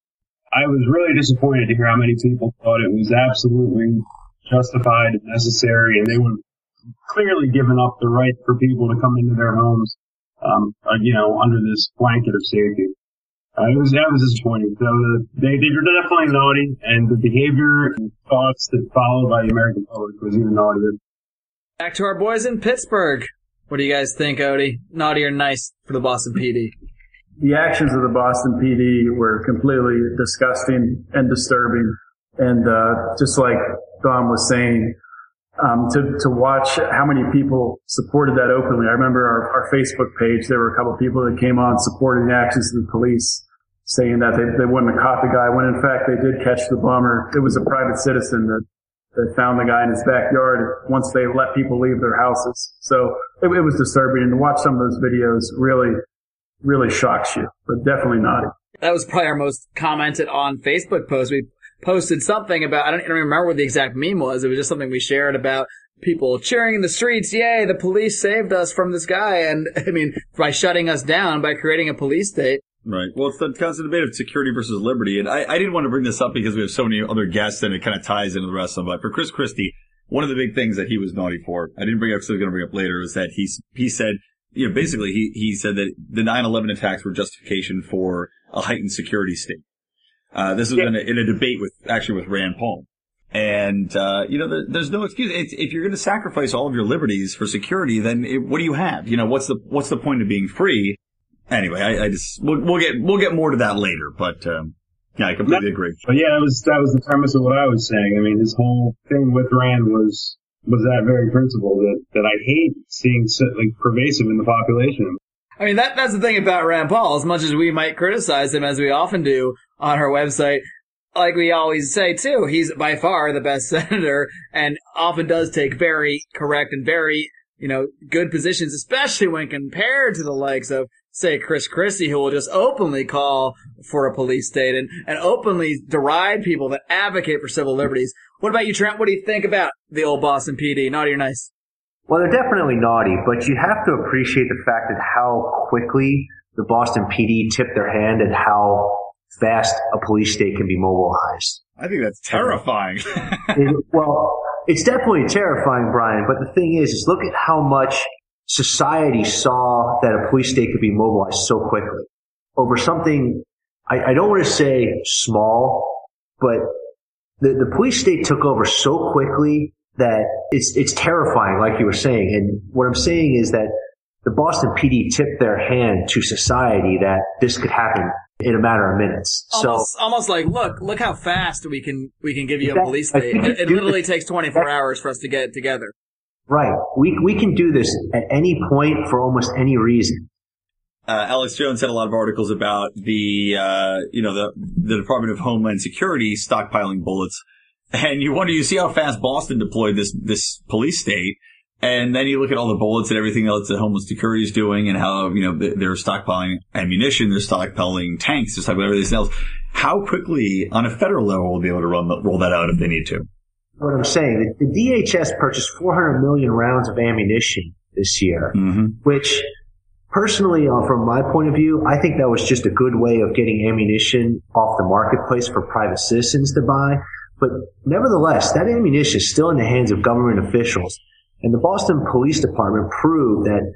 I was really disappointed to hear how many people thought it was absolutely justified and necessary, and they would clearly given up the right for people to come into their homes, um, uh, you know, under this blanket of safety. Uh, it was that was disappointing. So the, they they were definitely naughty, and the behavior and thoughts that followed by the American public was even naughtier. Back to our boys in Pittsburgh. What do you guys think, Odie? Naughty or nice for the Boston PD? the actions of the Boston PD were completely disgusting and disturbing. And uh, just like Dom was saying, um, to to watch how many people supported that openly. I remember our, our Facebook page. There were a couple people that came on supporting the actions of the police, saying that they they wouldn't have caught the guy. When in fact they did catch the bomber. It was a private citizen that that found the guy in his backyard once they let people leave their houses. So it, it was disturbing. And to watch some of those videos really really shocks you, but definitely naughty. That was probably our most commented on Facebook post. We posted something about, I don't even remember what the exact meme was. It was just something we shared about people cheering in the streets. Yay, the police saved us from this guy. And I mean, by shutting us down, by creating a police state. Right. Well, it's the constant debate of security versus liberty. And I, I didn't want to bring this up because we have so many other guests and it kind of ties into the rest of them. But for Chris Christie, one of the big things that he was naughty for, I didn't bring up because I was going to bring up later, is that he, he said, you know, basically he, he said that the 9-11 attacks were justification for a heightened security state. Uh, this was in, a, in a debate with, actually with Rand Paul. And, uh, you know, there, there's no excuse. It's, if you're going to sacrifice all of your liberties for security, then it, what do you have? You know, what's the, what's the point of being free? Anyway, I, I just, we'll, we'll get, we'll get more to that later, but, um, yeah, I completely agree. But yeah, that was that was the premise of what I was saying. I mean, his whole thing with Rand was was that very principle that that I hate seeing so, like pervasive in the population. I mean, that, that's the thing about Rand Paul. As much as we might criticize him, as we often do on our website, like we always say too, he's by far the best senator and often does take very correct and very, you know, good positions, especially when compared to the likes of, say, Chris Christie, who will just openly call for a police state and, and openly deride people that advocate for civil liberties. What about you, Trent? What do you think about the old Boston PD? Naughty or nice? Well, they're definitely naughty, but you have to appreciate the fact that how quickly the Boston PD tipped their hand and how fast a police state can be mobilized. I think that's terrifying. It- well, it's definitely terrifying, Brian, but the thing is, is look at how much society saw that a police state could be mobilized so quickly over something, I, I don't want to say small, but the, the police state took over so quickly that it's, it's terrifying, like you were saying. And what I'm saying is that the Boston PD tipped their hand to society that this could happen in a matter of minutes. So Almost, almost like, look, look how fast we can, we can give you a police state. It, it you- literally takes 24 hours for us to get it together. Right. We, we can do this at any point for almost any reason. uh, Alex Jones had a lot of articles about the, uh, you know, the, the Department of Homeland Security stockpiling bullets. And you wonder, you see how fast Boston deployed this, this police state. And then you look at all the bullets and everything else that Homeland Security is doing and how, you know, they- they're stockpiling ammunition, they're stockpiling tanks, they're stockpiling everything else. How quickly on a federal level will be able to run, roll that out if they need to? What I'm saying, the, the DHS purchased 400 million rounds of ammunition this year, Mm-hmm. which personally, uh, from my point of view, I think that was just a good way of getting ammunition off the marketplace for private citizens to buy. But nevertheless, that ammunition is still in the hands of government officials. And the Boston Police Department proved that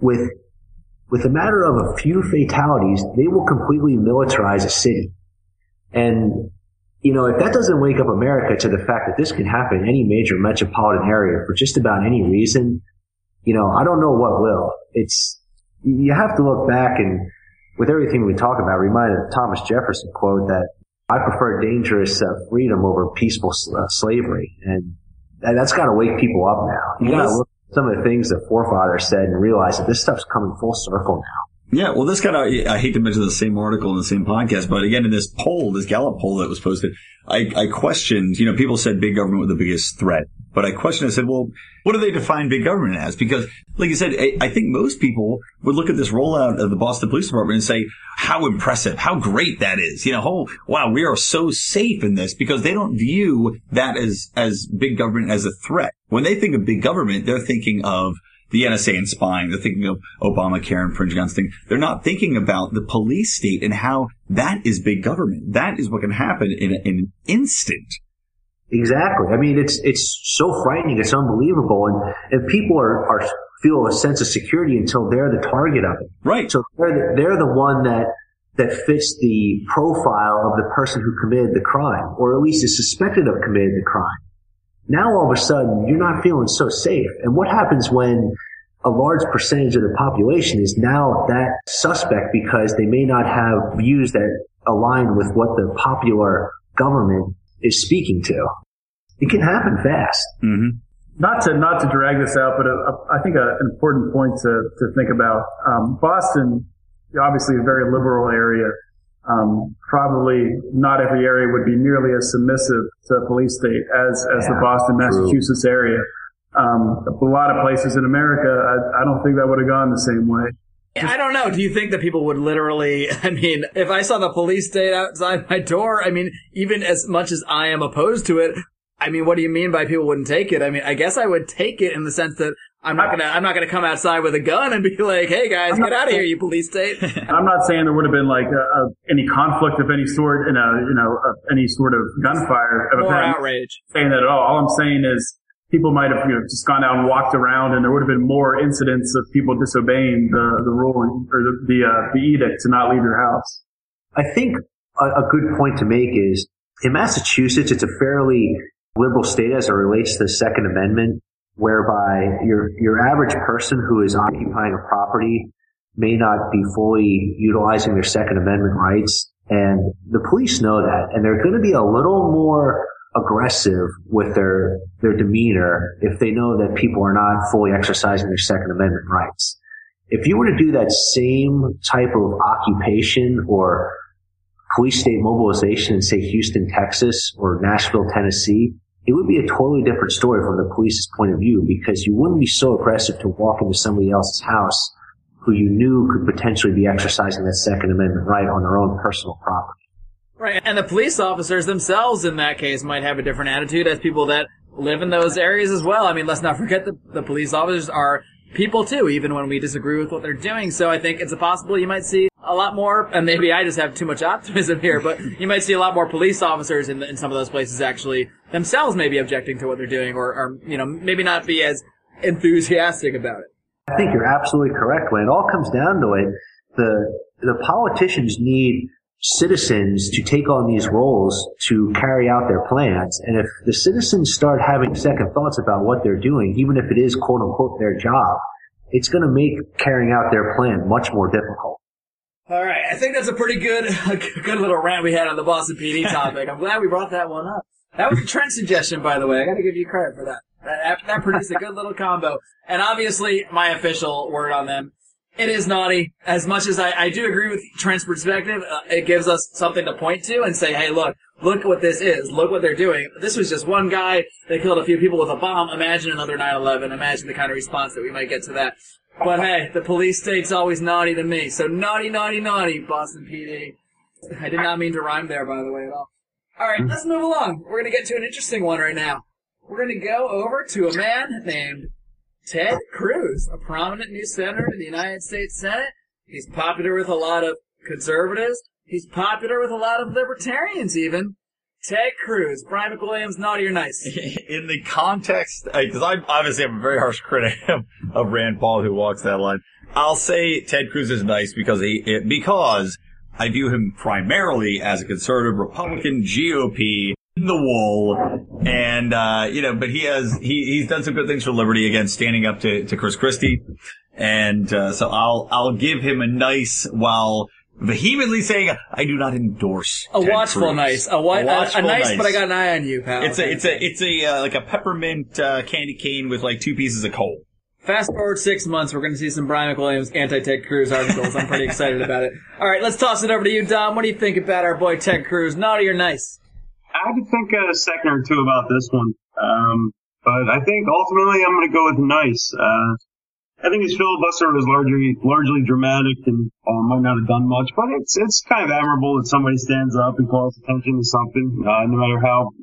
with, with a matter of a few fatalities, they will completely militarize a city. And, you know, if that doesn't wake up America to the fact that this can happen in any major metropolitan area for just about any reason, you know, I don't know what will. It's, you have to look back and with everything we talk about, reminded of Thomas Jefferson quote that I prefer dangerous uh, freedom over peaceful uh, slavery. And that, that's got to wake people up now. You got to look at some of the things the forefathers said and realize that this stuff's coming full circle now. Yeah, well, this kind of, I hate to mention the same article in the same podcast, but again, in this poll, this Gallup poll that was posted, I, I questioned, you know, people said big government was the biggest threat, but I questioned, I said, well, what do they define big government as? Because, like you said, I, I think most people would look at this rollout of the Boston Police Department and say, how impressive, how great that is. You know, oh, wow, we are so safe in this because they don't view that as, as big government as a threat. When they think of big government, they're thinking of the NSA and spying. They're thinking of Obamacare and infringing on things. They're not thinking about the police state and how that is big government. That is what can happen in, in an instant. Exactly. I mean, it's it's so frightening. It's unbelievable, and and people are are feel a sense of security until they're the target of it. Right. So they're the, they're the one that that fits the profile of the person who committed the crime, or at least is suspected of committing the crime. Now all of a sudden you're not feeling so safe. And what happens when a large percentage of the population is now that suspect because they may not have views that align with what the popular government is speaking to? It can happen fast. Mm-hmm. not to not to drag this out, but uh, I think a, an important point to to think about. Um, Boston, obviously a very liberal area. Um, probably not every area would be nearly as submissive to a police state as as the Yeah, Boston, true. Massachusetts area. Um, a lot of places in America, I, I don't think that would have gone the same way. I don't know. Do you think that people would literally, I mean, if I saw the police state outside my door, I mean, even as much as I am opposed to it, I mean, what do you mean by people wouldn't take it? I mean, I guess I would take it in the sense that I'm not gonna, I'm not gonna come outside with a gun and be like, hey guys, get out of here, you police state. I'm not saying there would have been like a, a, any conflict of any sort in a you know a, any sort of gunfire of More event. outrage. saying that at all. All I'm saying is people might have you know just gone out and walked around, and there would have been more incidents of people disobeying the the ruling or the the, uh, the edict to not leave your house. I think a, a good point to make is in Massachusetts, it's a fairly liberal state as it relates to the Second Amendment, whereby your your average person who is occupying a property may not be fully utilizing their Second Amendment rights, and the police know that, and they're going to be a little more aggressive with their their demeanor if they know that people are not fully exercising their Second Amendment rights. If you were to do that same type of occupation or police state mobilization in say Houston, Texas or Nashville, Tennessee, it would be a totally different story from the police's point of view because you wouldn't be so aggressive to walk into somebody else's house who you knew could potentially be exercising that Second Amendment right on their own personal property. Right, and the police officers themselves in that case might have a different attitude as people that live in those areas as well. I mean, let's not forget that the police officers are people too, even when we disagree with what they're doing. So I think it's a possible you might see a lot more, and maybe I just have too much optimism here, but you might see a lot more police officers in, in some of those places actually themselves maybe objecting to what they're doing or, or, you know, maybe not be as enthusiastic about it. I think you're absolutely correct. When it all comes down to it, the, the politicians need citizens to take on these roles to carry out their plans. And if the citizens start having second thoughts about what they're doing, even if it is quote unquote their job, it's going to make carrying out their plan much more difficult. All right, I think that's a pretty good, a good little rant we had on the Boston PD topic. I'm glad we brought that one up. That was a trend suggestion, by the way. I got to give you credit for that. That, that produced a good little combo. And obviously, my official word on them it is naughty. As much as I, I do agree with Trent's perspective, uh, it gives us something to point to and say, hey, look, look what this is. Look what they're doing. This was just one guy. They killed a few people with a bomb. Imagine another 9-11. Imagine the kind of response that we might get to that. But hey, the police state's always naughty to me. So naughty, naughty, naughty, Boston PD. I did not mean to rhyme there, by the way, at all. Alright, let's move along. We're gonna get to an interesting one right now. We're gonna go over to a man named Ted Cruz, a prominent new senator in the United States Senate. He's popular with a lot of conservatives. He's popular with a lot of libertarians even. Ted Cruz, Brian McWilliams, naughty or nice? In the context, because I obviously am a very harsh critic of, Rand Paul who walks that line. I'll say Ted Cruz is nice because he, because I view him primarily as a conservative Republican GOP in the wool and uh, you know but he has he, he's done some good things for liberty again standing up to, to chris christie and uh, so i'll i'll give him a nice while vehemently saying i do not endorse A Ted watchful Cruz. nice. A, wa- A a, a watchful nice, but I got an eye on you, pal. it's a it's a it's a uh, like a peppermint uh, candy cane with like two pieces of coal Fast forward six months, we're going to see some Brian McWilliams anti-Ted Cruz articles. I'm pretty excited about it. All right, let's toss it over to you, Dom. What do you think about our boy Ted Cruz? Naughty or nice? I had to think a second or two about this one. Um, but I think ultimately I'm going to go with nice. Uh, I think his filibuster was largely, largely dramatic and uh, might not have done much, but it's, it's kind of admirable that somebody stands up and calls attention to something, uh, no matter how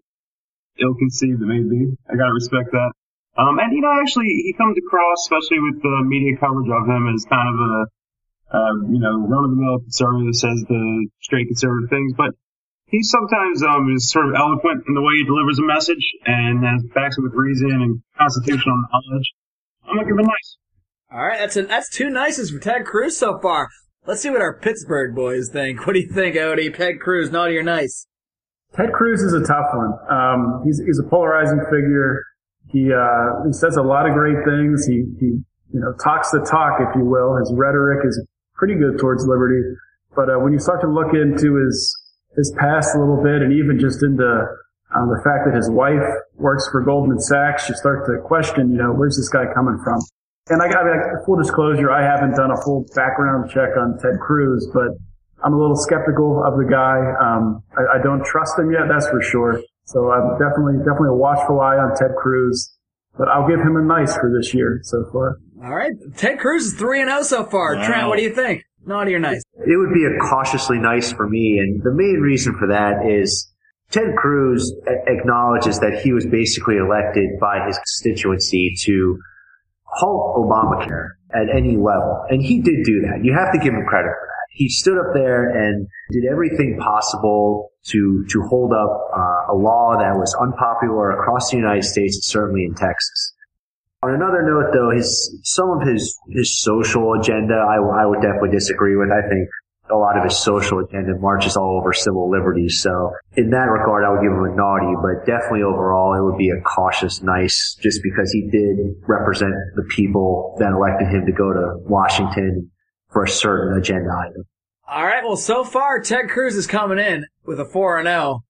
ill-conceived it may be. I gotta respect that. Um, and you know, actually, he comes across, especially with the media coverage of him, as kind of a, uh, you know, run-of-the-mill conservative that says the straight conservative things, but he sometimes um, is sort of eloquent in the way he delivers a message and backs it with reason and constitutional knowledge. I'm give him nice. All right, that's a, that's two nices for Ted Cruz so far. Let's see what our Pittsburgh boys think. What do you think, Odie? Ted Cruz, naughty or nice? Ted Cruz is a tough one. Um, he's, he's a polarizing figure. He, uh, he says a lot of great things. He, he, you know, talks the talk, if you will. His rhetoric is pretty good towards liberty. But, uh, when you start to look into his, his past a little bit and even just into, um, the fact that his wife works for Goldman Sachs, you start to question, you know, where's this guy coming from? And I got, I mean, full disclosure, I haven't done a full background check on Ted Cruz, but I'm a little skeptical of the guy. Um, I, I don't trust him yet, that's for sure. So I'm definitely, definitely a watchful eye on Ted Cruz, but I'll give him a nice for this year so far. All right, Ted Cruz is three and zero so far. Wow. Trent, what do you think? Naughty or nice? It would be a cautiously nice for me, and the main reason for that is Ted Cruz acknowledges that he was basically elected by his constituency to halt Obamacare at any level, and he did do that. You have to give him credit for that. He stood up there and did everything possible to to hold up uh, a law that was unpopular across the United States and certainly in Texas. On another note, though, his some of his his social agenda, I, I would definitely disagree with. I think a lot of his social agenda marches all over civil liberties. So in that regard, I would give him a naughty, but definitely overall, it would be a cautious nice just because he did represent the people that elected him to go to Washington for a certain agenda item. All right. Well, so far Ted Cruz is coming in with a four and zero,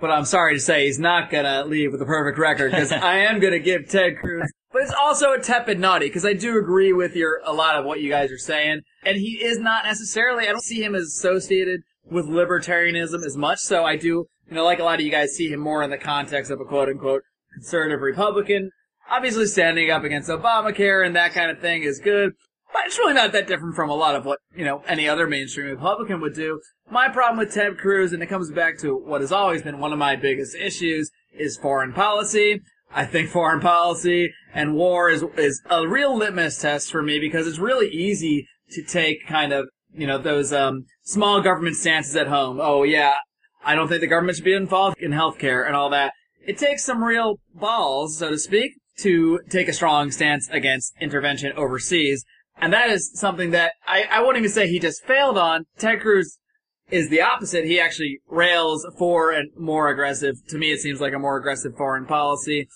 but I'm sorry to say he's not gonna leave with a perfect record because I am gonna give Ted Cruz. But it's also a tepid naughty because I do agree with your a lot of what you guys are saying, and he is not necessarily. I don't see him as associated with libertarianism as much. So I do, you know, like a lot of you guys see him more in the context of a quote unquote conservative Republican. Obviously, standing up against Obamacare and that kind of thing is good. But it's really not that different from a lot of what, you know, any other mainstream Republican would do. My problem with Ted Cruz, and it comes back to what has always been one of my biggest issues, is foreign policy. I think foreign policy and war is, is a real litmus test for me because it's really easy to take kind of, you know, those, um, small government stances at home. Oh yeah, I don't think the government should be involved in healthcare and all that. It takes some real balls, so to speak, to take a strong stance against intervention overseas. And that is something that I, I won't even say he just failed on. Ted Cruz is the opposite. He actually rails for a more aggressive, to me it seems like a more aggressive foreign policy.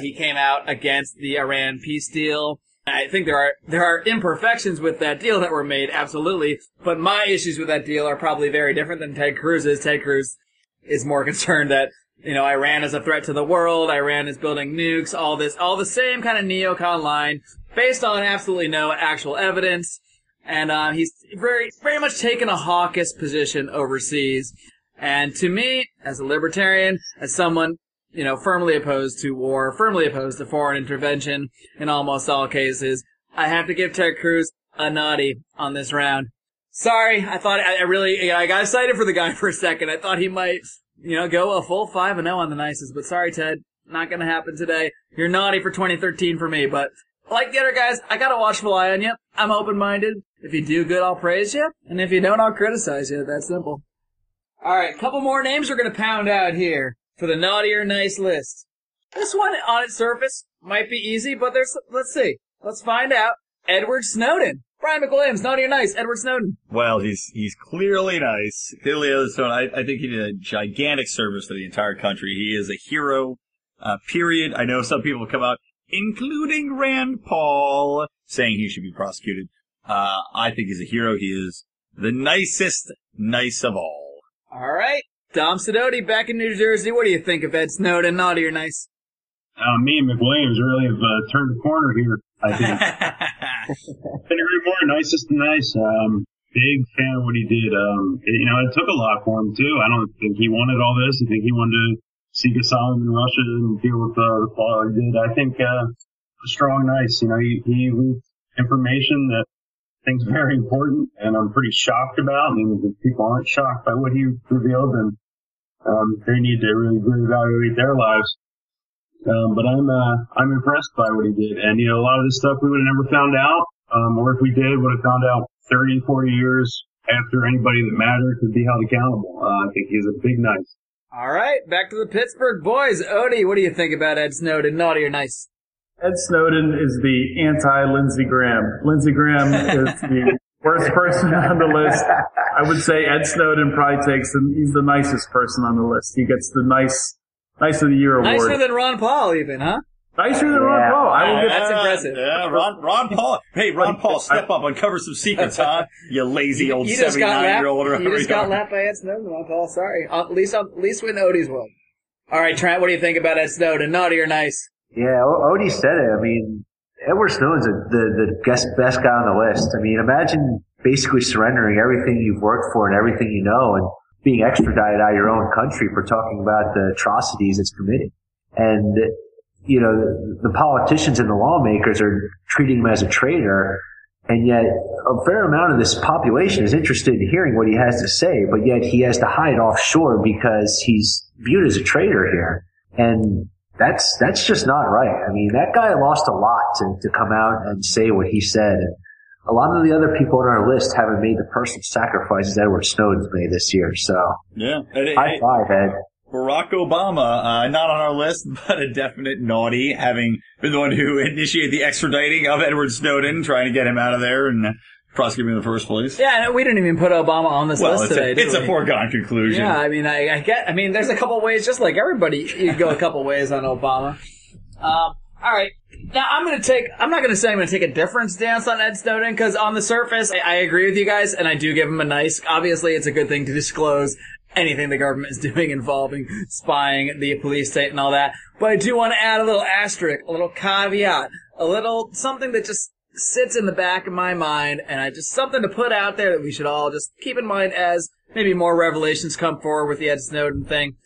He came out against the Iran peace deal. I think there are, there are imperfections with that deal that were made, absolutely. But my issues with that deal are probably very different than Ted Cruz's. Ted Cruz is more concerned that, you know, Iran is a threat to the world. Iran is building nukes, all this, all the same kind of neocon line based on absolutely no actual evidence. And, uh, he's very, very much taken a hawkish position overseas. And to me, as a libertarian, as someone, you know, firmly opposed to war, firmly opposed to foreign intervention in almost all cases, I have to give Ted Cruz a naughty on this round. Sorry, I thought I really, I got excited for the guy for a second. I thought he might, you know, go a full five and zero on the nicest, but sorry, Ted, not gonna happen today. You're naughty for 2013 for me, but like the other guys, I got a watchful eye on you. I'm open-minded. If you do good, I'll praise you, and if you don't, I'll criticize you. That's simple. All right, couple more names we're gonna pound out here for the naughty or nice list. This one, on its surface, might be easy, but there's, let's see. Let's find out. Edward Snowden. Brian McWilliams, naughty or nice? Edward Snowden. Well, he's he's clearly nice. Clearly, Yellowstone. I, I think he did a gigantic service to the entire country. He is a hero. Uh, period. I know some people come out, including Rand Paul, saying he should be prosecuted. Uh, I think he's a hero. He is the nicest, nice of all. All right. Dom Sidoti back in New Jersey. What do you think of Ed Snowden? Naughty or nice? Uh, me and McWilliams really have uh, turned the corner here. I think. Couldn't agree more. Nicest and nice. Um, big fan of what he did. Um, it, you know, it took a lot for him too. I don't think he wanted all this. I think he wanted to seek asylum in Russia and deal with uh, the fallout he did. I think uh, a strong, nice. You know, he he leaked information that things very important, and I'm pretty shocked about. And if people aren't shocked by what he revealed, then um, they need to really reevaluate their lives. Um, but I'm uh, I'm impressed by what he did, and you know a lot of this stuff we would have never found out, um, or if we did, would have found out 30, 40 years after anybody that mattered could be held accountable. Uh, I think he's a big nice. All right, back to the Pittsburgh boys. Odie, what do you think about Ed Snowden? Naughty or nice? Ed Snowden is the anti-Lindsey Graham. Lindsey Graham is the worst person on the list. I would say Ed Snowden probably takes the, he's the nicest person on the list. He gets the nice, nice of the year award. Nicer than Ron Paul, even, huh? Nicer than Ron Paul. I will get That's Yeah, impressive. Yeah, Ron, Ron Paul. Hey, Ron Paul, step up, uncover some secrets, huh? You lazy old you just got 79 lapped. year old or You whatever just you got are. lapped by Ed Snowden, Ron Paul. Sorry. Uh, At least, at least when Odie's won. All right, Trent, what do you think about Ed Snowden? Naughty or nice? Yeah, O- Odie said it. I mean, Edward Snowden's the the best guy on the list. I mean, imagine basically surrendering everything you've worked for and everything you know, and being extradited out of your own country for talking about the atrocities it's committing. And you know, the, the politicians and the lawmakers are treating him as a traitor, and yet a fair amount of this population is interested in hearing what he has to say, but yet he has to hide offshore because he's viewed as a traitor here. And that's that's just not right. I mean, that guy lost a lot to, to come out and say what he said. And a lot of the other people on our list haven't made the personal sacrifices Edward Snowden's made this year. So Yeah. And, high hey, five, Ed. Barack Obama, uh, not on our list, but a definite naughty, having been the one who initiated the extraditing of Edward Snowden, trying to get him out of there and prosecute him in the first place. Yeah, and we didn't even put Obama on this Well, list it's, today. a, it's a foregone conclusion. Yeah, I mean, I, I get. I mean, there's a couple ways. Just like everybody, you go a couple ways on Obama. Um, all right. Now I'm going to take. I'm not going to say I'm going to take a different stance on Ed Snowden because on the surface, I, I agree with you guys, and I do give him a nice. Obviously, it's a good thing to disclose anything the government is doing involving spying, the police state, and all that. But I do want to add a little asterisk, a little caveat, a little something that just sits in the back of my mind, and I just something to put out there that we should all just keep in mind as maybe more revelations come forward with the Ed Snowden thing.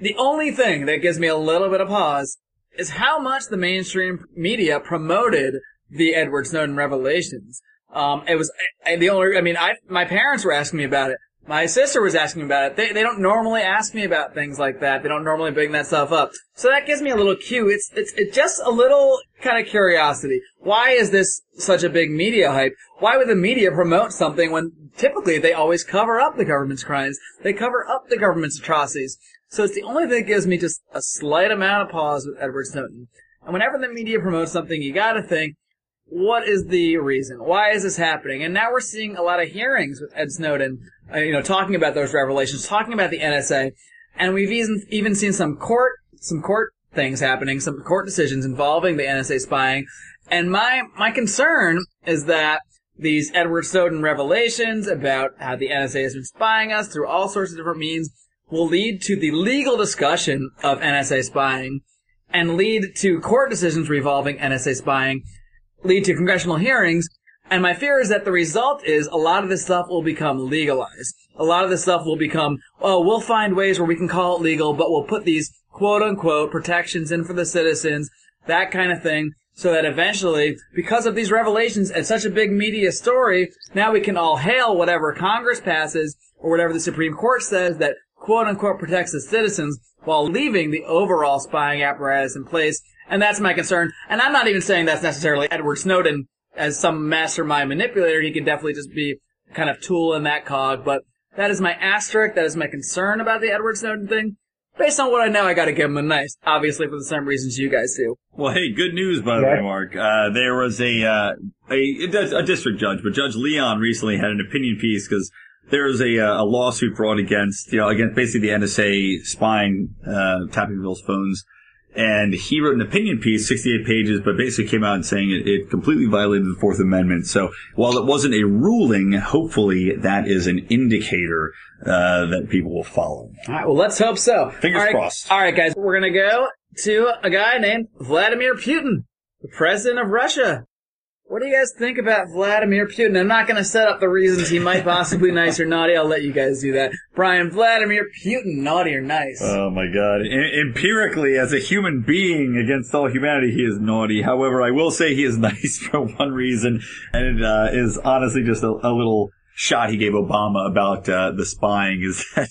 The only thing that gives me a little bit of pause is how much the mainstream media promoted the Edward Snowden revelations. Um, it was I, the only. I mean, I my parents were asking me about it. My sister was asking about it. They they don't normally ask me about things like that. They don't normally bring that stuff up. So that gives me a little cue. It's it's it's just a little kind of curiosity. Why is this such a big media hype? Why would the media promote something when typically they always cover up the government's crimes? They cover up the government's atrocities. So it's the only thing that gives me just a slight amount of pause with Edward Snowden. And whenever the media promotes something, you gotta think, what is the reason? Why is this happening? And now we're seeing a lot of hearings with Ed Snowden, uh, you know, talking about those revelations, talking about the NSA, and we've even even seen some court some court things happening, some court decisions involving the NSA spying. And my my concern is that these Edward Snowden revelations about how the NSA has been spying us through all sorts of different means will lead to the legal discussion of NSA spying and lead to court decisions revolving NSA spying, lead to congressional hearings. And my fear is that the result is a lot of this stuff will become legalized. A lot of this stuff will become, oh, we'll find ways where we can call it legal, but we'll put these quote unquote protections in for the citizens, that kind of thing, so that eventually, because of these revelations and such a big media story, now we can all hail whatever Congress passes or whatever the Supreme Court says that quote unquote protects the citizens while leaving the overall spying apparatus in place. And that's my concern. And I'm not even saying that's necessarily Edward Snowden as some mastermind manipulator. He can definitely just be kind of tool in that cog. But that is my asterisk. That is my concern about the Edward Snowden thing. Based on what I know, I gotta give him a nice. Obviously for the same reasons you guys do. Well, hey, good news, by the Yeah. way, Marc. Uh, there was a, uh, a, a district judge, but Judge Leon recently had an opinion piece because there was a, uh, a lawsuit brought against, you know, against basically the NSA spying, uh, tapping people's phones. And he wrote an opinion piece, 68 pages, but basically came out and saying it, it completely violated the Fourth Amendment. So while it wasn't a ruling, hopefully that is an indicator, uh, that people will follow. All right, well, let's hope so. Fingers All right, crossed. All right, guys, we're gonna go to a guy named Vladimir Putin, the president of Russia. What do you guys think about Vladimir Putin? I'm not gonna set up the reasons he might possibly nice or naughty. I'll let you guys do that. Brian, Vladimir Putin, naughty or nice? Oh my god. Empirically, as a human being against all humanity, he is naughty. However, I will say he is nice for one reason, and it uh, is honestly just a, a little shot he gave Obama about uh, the spying is that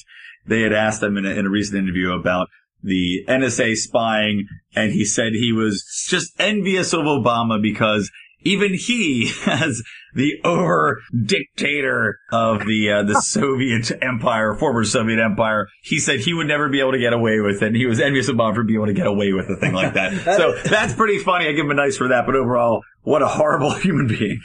they had asked him in a, in a recent interview about the NSA spying, and he said he was just envious of Obama because even he, as the over dictator of the uh, the Soviet Empire, former Soviet Empire, he said he would never be able to get away with it. And he was envious of Bob for being able to get away with a thing like that. so that's pretty funny. I give him a nice for that. But overall, what a horrible human being.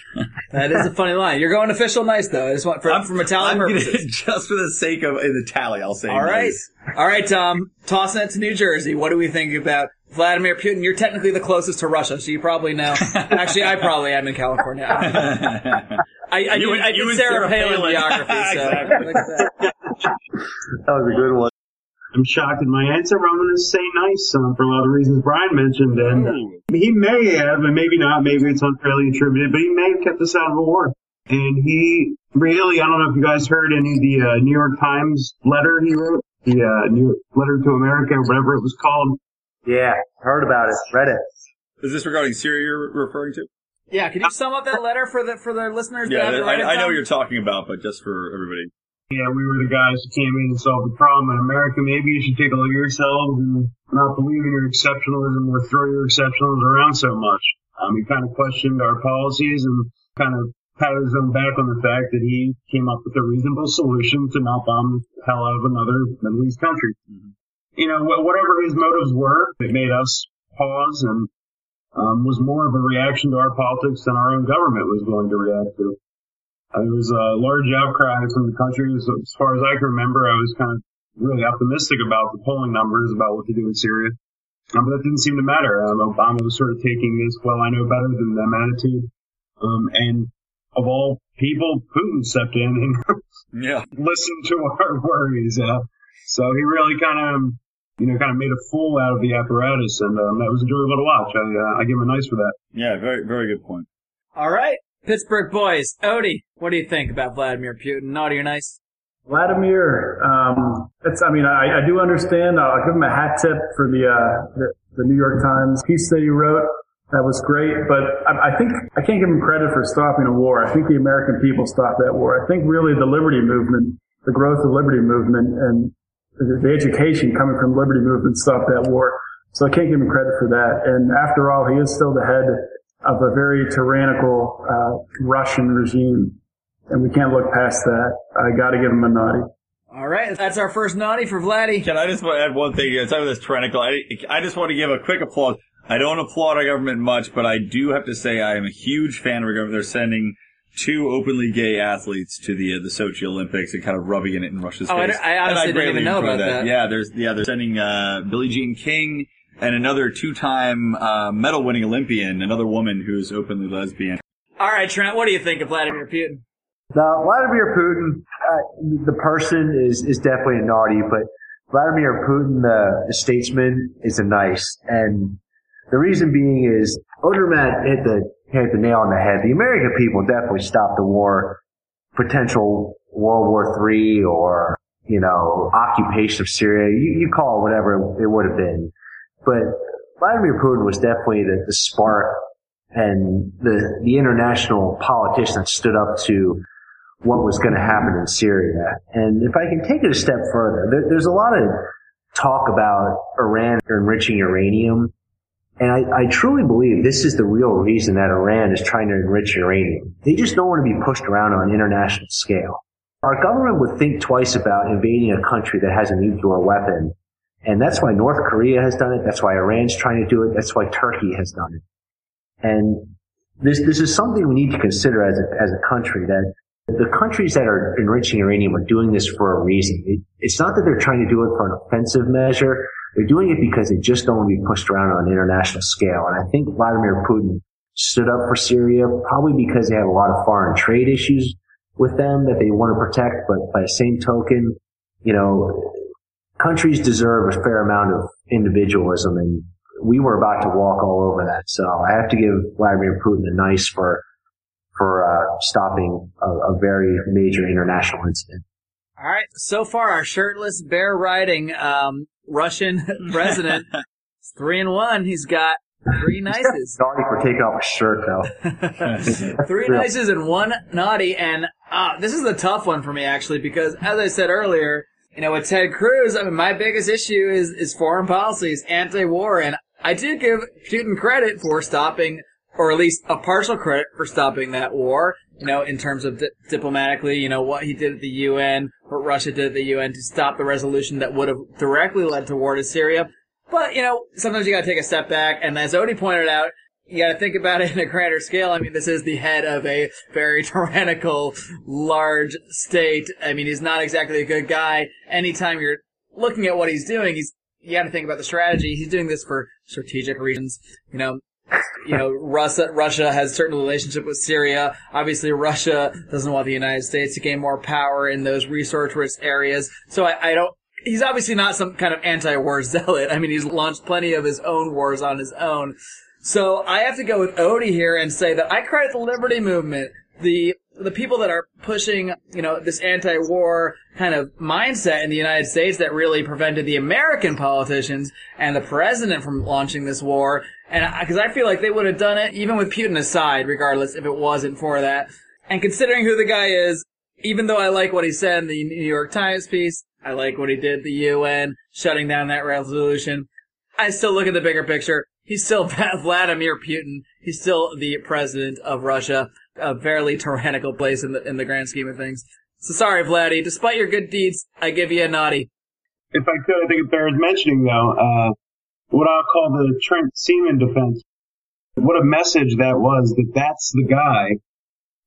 That is a funny line. You're going official nice though. I just want for, I'm gonna- purposes. just for the sake of in the tally, I'll say. All right. nice. All right, Tom. Tossing it to New Jersey. What do we think about Vladimir Putin? You're technically the closest to Russia, so you probably know. Actually, I probably am in California. I, I, You did, and- I you did and Sarah Sarah Palin, Palin. geography, so Exactly. look at that. That was a good one. I'm shocked at my answer, but I'm going to say nice um, for a lot of reasons Brian mentioned. And uh, he may have, and maybe not, maybe it's unfairly attributed, but he may have kept us out of a war. And he really, I don't know if you guys heard any of the uh, New York Times letter he wrote, the uh, New York letter to America, or whatever it was called. Yeah, heard about it, read it. Is this regarding Syria you're referring to? Yeah, can you sum up that letter for the for the listeners? Yeah, haven't read it, I, I know what you're talking about, but just for everybody. Yeah, we were the guys who came in and solved the problem in America. Maybe you should take a look at yourselves and not believe in your exceptionalism or throw your exceptionalism around so much. Um, he kind of questioned our policies and kind of patted his own back on the fact that he came up with a reasonable solution to not bomb the hell out of another Middle East country. You know, whatever his motives were, it made us pause and um, was more of a reaction to our politics than our own government was willing to react to. there was a large outcry from the country. As, as far as I can remember, I was kind of really optimistic about the polling numbers about what to do in Syria. Um, but that didn't seem to matter. Um, Obama was sort of taking this, well, I know better than them attitude. Um, and of all people, Putin stepped in and Yeah. listened to our worries. Uh, so he really kind of, you know, kind of made a fool out of the apparatus, and um, that was enjoyable to watch. I, uh, I give him a nice for that. Yeah, very, very good point. All right, Pittsburgh boys. Odie, what do you think about Vladimir Putin? Naughty or nice? Vladimir, um, it's, I mean, I, I do understand. I'll give him a hat tip for the, uh, the, the New York Times piece that he wrote. That was great, but I, I think I can't give him credit for stopping a war. I think the American people stopped that war. I think really the liberty movement, the growth of liberty movement and the, the education coming from liberty movement stopped that war. So I can't give him credit for that. And after all, he is still the head of a very tyrannical, uh, Russian regime and we can't look past that. I got to give him a naughty. All right, that's our first naughty for Vladdy. Can I just want to add one thing? It's of this tyrannical. I, I just want to give a quick applause. I don't applaud our government much, but I do have to say I am a huge fan of our government. They're sending two openly gay athletes to the uh, the Sochi Olympics and kind of rubbing it in Russia's Oh, I face. d- I And honestly didn't greatly even know enjoy about that. Yeah, there's yeah they're sending uh, Billie Jean King and another two-time uh, medal-winning Olympian, another woman who's openly lesbian. All right, Trent, what do you think of Vladimir Putin? Now, Vladimir Putin, uh, the person is, is definitely a naughty, but Vladimir Putin, the, the statesman, is a nice. And the reason being is, Odermatt hit the, hit the nail on the head. The American people definitely stopped the war, potential World War III or, you know, occupation of Syria. You, you call it whatever it would have been. But Vladimir Putin was definitely the, the spark and the, the international politician that stood up to what was going to happen in Syria. And if I can take it a step further, there, there's a lot of talk about Iran enriching uranium. And I, I truly believe this is the real reason that Iran is trying to enrich uranium. They just don't want to be pushed around on an international scale. Our government would think twice about invading a country that has a nuclear weapon. And that's why North Korea has done it. That's why Iran's trying to do it. That's why Turkey has done it. And this, this is something we need to consider as a, as a country that the countries that are enriching uranium are doing this for a reason. It, it's not that they're trying to do it for an offensive measure. They're doing it because they just don't want to be pushed around on an international scale. And I think Vladimir Putin stood up for Syria probably because they have a lot of foreign trade issues with them that they want to protect. But by the same token, you know, countries deserve a fair amount of individualism and we were about to walk all over that. So I have to give Vladimir Putin a nice for for uh, stopping a, a very major international incident. All right, so far our shirtless, bear riding um, Russian president is three and one. He's got three nices, Sorry for taking off his shirt though. three real. nices and one naughty. And uh, this is a tough one for me actually because, as I said earlier, you know, with Ted Cruz, I mean, my biggest issue is is foreign policies, anti-war, and I do give Putin credit for stopping, or at least a partial credit for stopping that war. You know, in terms of di- diplomatically, you know, what he did at the UN, what Russia did at the UN to stop the resolution that would have directly led to war to Syria. But, you know, sometimes you gotta take a step back, and as Odie pointed out, you gotta think about it in a grander scale. I mean, this is the head of a very tyrannical, large state. I mean, he's not exactly a good guy. Anytime you're looking at what he's doing, he's, you gotta think about the strategy. He's doing this for strategic reasons. You know, you know, Russia, Russia has certain relationship with Syria. Obviously, Russia doesn't want the United States to gain more power in those resource-rich areas. So I, I don't, he's obviously not some kind of anti-war zealot. I mean, he's launched plenty of his own wars on his own. So I have to go with Odie here and say that I credit the Liberty Movement, the the people that are pushing, you know, this anti-war kind of mindset in the United States that really prevented the American politicians and the president from launching this war. And because I feel like they would have done it even with Putin aside, regardless if it wasn't for that. And considering who the guy is, even though I like what he said in the New York Times piece, I like what he did at the UN, shutting down that resolution. I still look at the bigger picture. He's still Vladimir Putin. He's still the president of Russia, a fairly tyrannical place in the in the grand scheme of things. So sorry, Vladdy. Despite your good deeds, I give you a naughty. If I could, I think it bears mentioning though, uh, what I'll call the Trent Seaman defense. What a message that was that that's the guy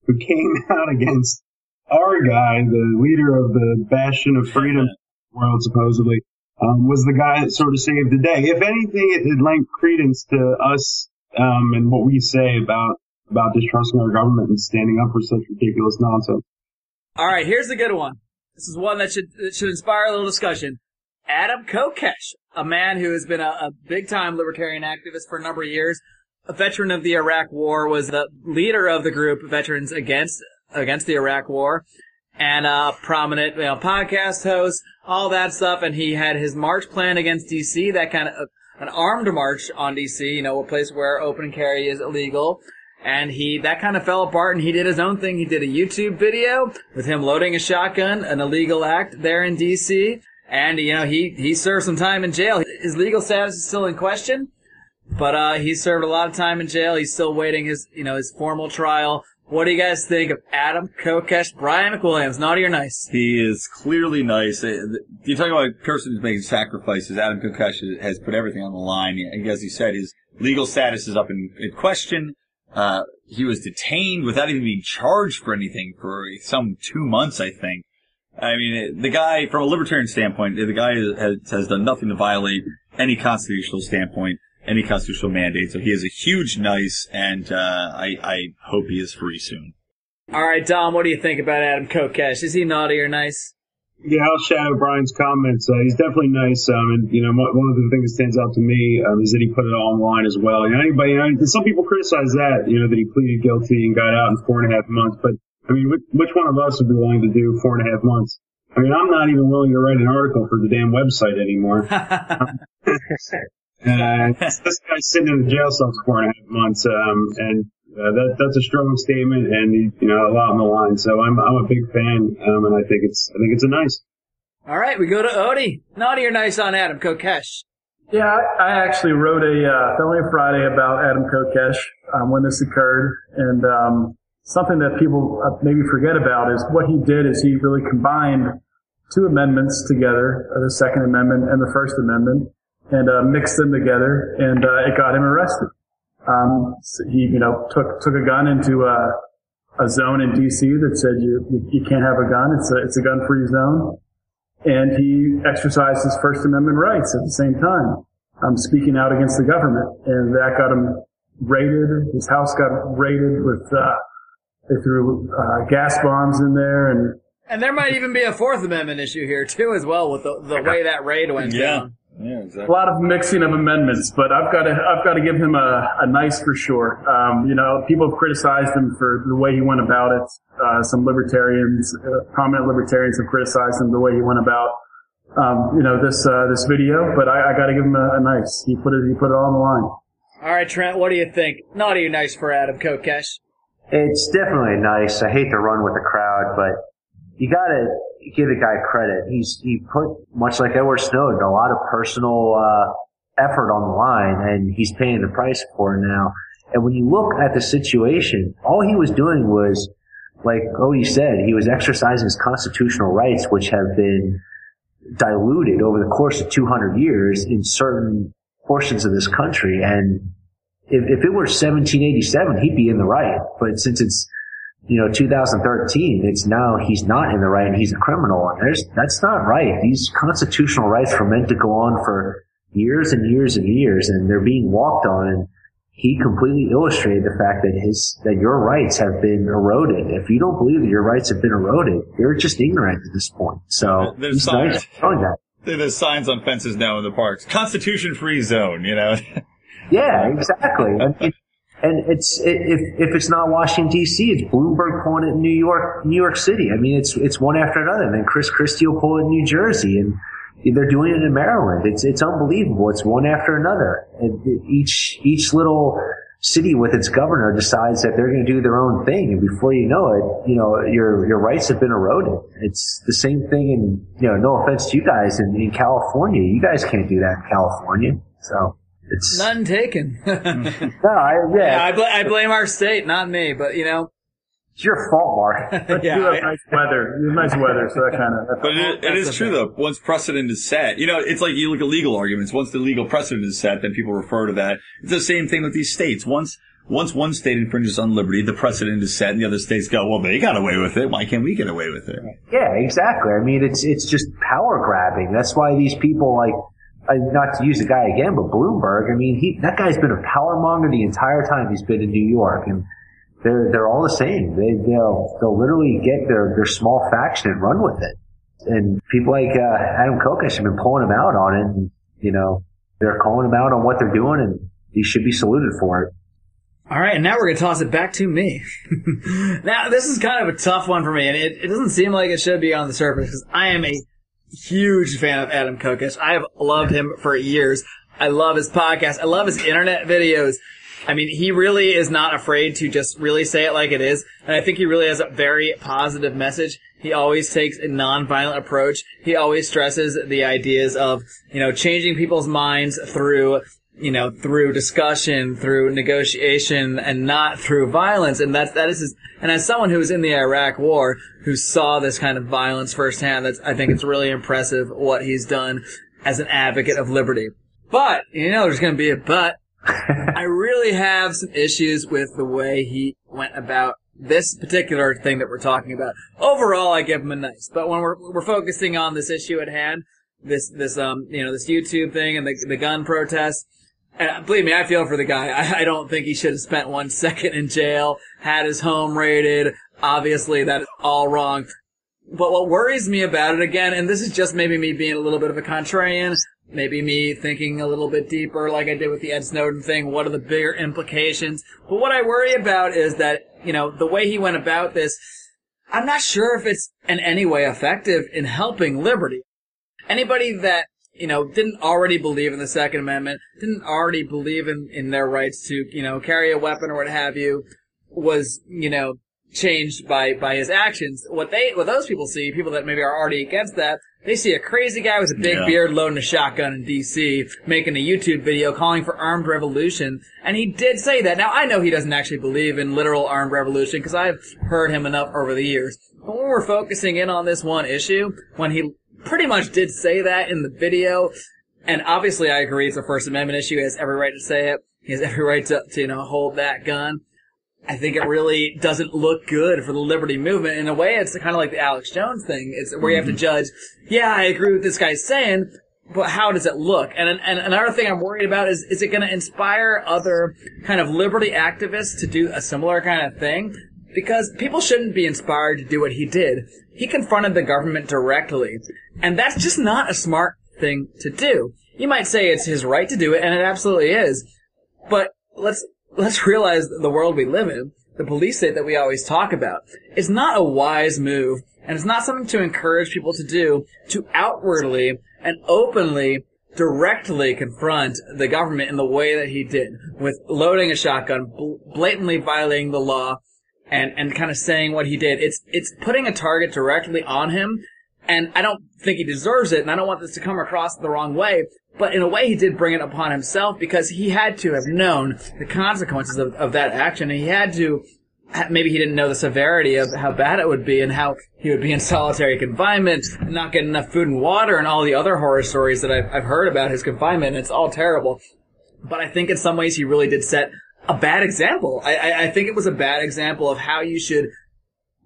who came out against our guy, the leader of the bastion of freedom world, supposedly, um, was the guy that sort of saved the day. If anything, it, it lent credence to us um, and what we say about about distrusting our government and standing up for such ridiculous nonsense. All right, here's a good one. This is one that should that should inspire a little discussion. Adam Kokesh, a man who has been a, a big time libertarian activist for a number of years, a veteran of the Iraq War, was the leader of the group Veterans Against against the Iraq War, and a prominent you know, podcast host, all that stuff. And he had his march plan against DC, that kind of an armed march on DC, you know, a place where open carry is illegal. And he, that kind of fell apart and he did his own thing. He did a YouTube video with him loading a shotgun, an illegal act there in DC. And, you know, he, he served some time in jail. His legal status is still in question, but, uh, he served a lot of time in jail. He's still waiting his, you know, his formal trial. What do you guys think of Adam Kokesh, Brian McWilliams, naughty or nice? He is clearly nice. Uh, You're talking about a person who's making sacrifices. Adam Kokesh has put everything on the line. As you said, his legal status is up in, in question. Uh, he was detained without even being charged for anything for some two months, I think. I mean, the guy, from a libertarian standpoint, the guy has, has done nothing to violate any constitutional standpoint, any constitutional mandate. So he is a huge nice, and uh, I, I hope he is free soon. All right, Dom, what do you think about Adam Kokesh? Is he naughty or nice? Yeah, I'll shadow Brian's comments. Uh, he's definitely nice, um, and you know, mo- one of the things that stands out to me um, is that he put it all online as well. You know, anybody, you know, some people criticize that, you know, that he pleaded guilty and got out in four and a half months. But I mean, which, which one of us would be willing to do four and a half months? I mean, I'm not even willing to write an article for the damn website anymore. uh, this guy's sitting in the jail cell for four and a half months, um, and uh, that that's a strong statement, and you know, a lot on the line. So I'm I'm a big fan, um, and I think it's I think it's a nice. All right, we go to Odie. Naughty or nice on Adam Kokesh? Yeah, I, I actually wrote a uh, Felony Friday about Adam Kokesh um, when this occurred, and um, something that people uh, maybe forget about is what he did is he really combined two amendments together, uh, the Second Amendment and the First Amendment, and uh, mixed them together, and uh, it got him arrested. Um, so he, you know, took took a gun into a, a zone in D.C. that said you, you you can't have a gun. It's a it's a gun free zone, and he exercised his First Amendment rights at the same time, um, speaking out against the government, and that got him raided. His house got raided with uh, they threw uh, gas bombs in there, and And there might even be a Fourth Amendment issue here too, as well, with the, the way that raid went down. Yeah, a lot of mixing of amendments, but I've got to, I've got to give him a, a nice for sure. Um, you know, people have criticized him for the way he went about it. Uh, some libertarians, uh, prominent libertarians have criticized him the way he went about, um, you know, this, uh, this video, but I, I got to give him a, a nice. He put it, he put it all on the line. All right, Trent, what do you think? Naughty or nice for Adam Kokesh? It's definitely nice. I hate to run with the crowd, but you gotta give the guy credit. He's, he put, much like Edward Snowden, a lot of personal, uh, effort on the line and he's paying the price for it now. And when you look at the situation, all he was doing was, like Odie said, he was exercising his constitutional rights, which have been diluted over the course of 200 years in certain portions of this country. And if, if it were 1787, he'd be in the right. But since it's, you know, 2013, it's now he's not in the right and he's a criminal. And there's, that's not right. These constitutional rights were meant to go on for years and years and years and they're being walked on. And he completely illustrated the fact that his, that your rights have been eroded. If you don't believe that your rights have been eroded, you're just ignorant at this point. So There's signs. showing that. There's signs on fences now in the parks. Constitution free zone, you know? Yeah, exactly. And, it- and it's if if it's not Washington D.C., it's Bloomberg pulling it in New York, New York City. I mean, it's it's one after another. And then Chris Christie will pull it in New Jersey, and they're doing it in Maryland. It's it's unbelievable. It's one after another. And each each little city with its governor decides that they're going to do their own thing, and before you know it, you know your your rights have been eroded. It's the same thing in you know. No offense to you guys in, in California, you guys can't do that in California. So it's None taken. no, I, yeah, I, bl- I blame our state, not me, but you know. it's your fault, Marc. But Yeah, you have I- nice weather. You have nice weather, so that kind of. But it, it That's is the true thing. though. Once precedent is set, you know, it's like you look at legal arguments. Once the legal precedent is set, then people refer to that. It's the same thing with these states. Once once one state infringes on liberty, the precedent is set and the other states go, well, they got away with it. Why can't we get away with it? Yeah, exactly. I mean, it's it's just power grabbing. That's why these people like, not to use the guy again, but Bloomberg. I mean, he that guy's been a power monger the entire time he's been in New York, and they're they're all the same. They they'll they'll literally get their their small faction and run with it. And people like uh, Adam Kokesh have been pulling him out on it. And, you know, they're calling him out on what they're doing, and he should be saluted for it. All right, and now we're going to toss it back to me. now, this is kind of a tough one for me, and it, it doesn't seem like it should be on the surface because I am a huge fan of Adam Kokesh. I have loved him for years. I love his podcast. I love his internet videos. I mean, he really is not afraid to just really say it like it is, and I think he really has a very positive message. He always takes a non-violent approach. He always stresses the ideas of, you know, changing people's minds through you know, through discussion, through negotiation, and not through violence. And that's, that is his, and as someone who was in the Iraq war, who saw this kind of violence firsthand, that's, I think it's really impressive what he's done as an advocate of liberty. But, you know, there's gonna be a but. I really have some issues with the way he went about this particular thing that we're talking about. Overall, I give him a nice, but when we're, we're focusing on this issue at hand, this, this, um, you know, this YouTube thing and the, the gun protests, and uh, believe me, I feel for the guy. I, I don't think he should have spent one second in jail, had his home raided. Obviously, that is all wrong. But what worries me about it again, and this is just maybe me being a little bit of a contrarian, maybe me thinking a little bit deeper like I did with the Ed Snowden thing, what are the bigger implications? But what I worry about is that, you know, the way he went about this, I'm not sure if it's in any way effective in helping liberty. Anybody that you know, didn't already believe in the Second Amendment, didn't already believe in, in their rights to, you know, carry a weapon or what have you, was, you know, changed by, by his actions. What they, what those people see, people that maybe are already against that, they see a crazy guy with a big Yeah. beard loading a shotgun in DC, making a YouTube video calling for armed revolution. And he did say that. Now I know he doesn't actually believe in literal armed revolution because I've heard him enough over the years. But when we're focusing in on this one issue, when he pretty much did say that in the video, and obviously I agree it's a First Amendment issue, he has every right to say it. He has every right to, to you know, hold that gun. I think it really doesn't look good for the liberty movement. In a way, it's kind of like the Alex Jones thing. It's where you have to mm-hmm. judge, yeah, I agree with this guy's saying, but how does it look? And, and another thing I'm worried about is, is it going to inspire other kind of liberty activists to do a similar kind of thing? Because people shouldn't be inspired to do what he did. He confronted the government directly. And that's just not a smart thing to do. You might say it's his right to do it, and it absolutely is. But let's let's realize the world we live in, the police state that we always talk about, is not a wise move, and it's not something to encourage people to do to outwardly and openly directly confront the government in the way that he did, with loading a shotgun, bl- blatantly violating the law, and, and kind of saying what he did. It's, it's putting a target directly on him, and I don't think he deserves it, and I don't want this to come across the wrong way, but in a way he did bring it upon himself because he had to have known the consequences of, of that action, and he had to, maybe he didn't know the severity of how bad it would be and how he would be in solitary confinement not get enough food and water and all the other horror stories that I've, I've heard about his confinement, and it's all terrible. But I think in some ways he really did set a bad example. I, I, I think it was a bad example of how you should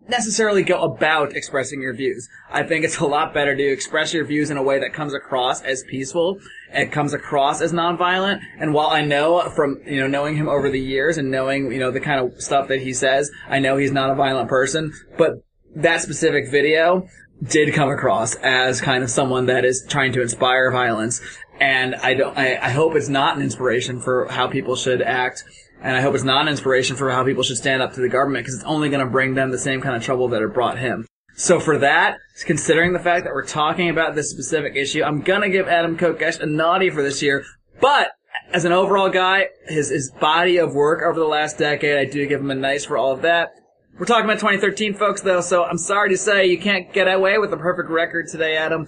necessarily go about expressing your views. I think it's a lot better to express your views in a way that comes across as peaceful and comes across as nonviolent. And while I know from, you know, knowing him over the years and knowing, you know, the kind of stuff that he says, I know he's not a violent person, but that specific video did come across as kind of someone that is trying to inspire violence. And I don't, I, I hope it's not an inspiration for how people should act and I hope it's not an inspiration for how people should stand up to the government because it's only going to bring them the same kind of trouble that it brought him. So for that, considering the fact that we're talking about this specific issue, I'm gonna give Adam Kokesh a naughty for this year. But as an overall guy, his his body of work over the last decade, I do give him a nice for all of that. We're talking about 2013, folks, though, so I'm sorry to say you can't get away with a perfect record today, Adam.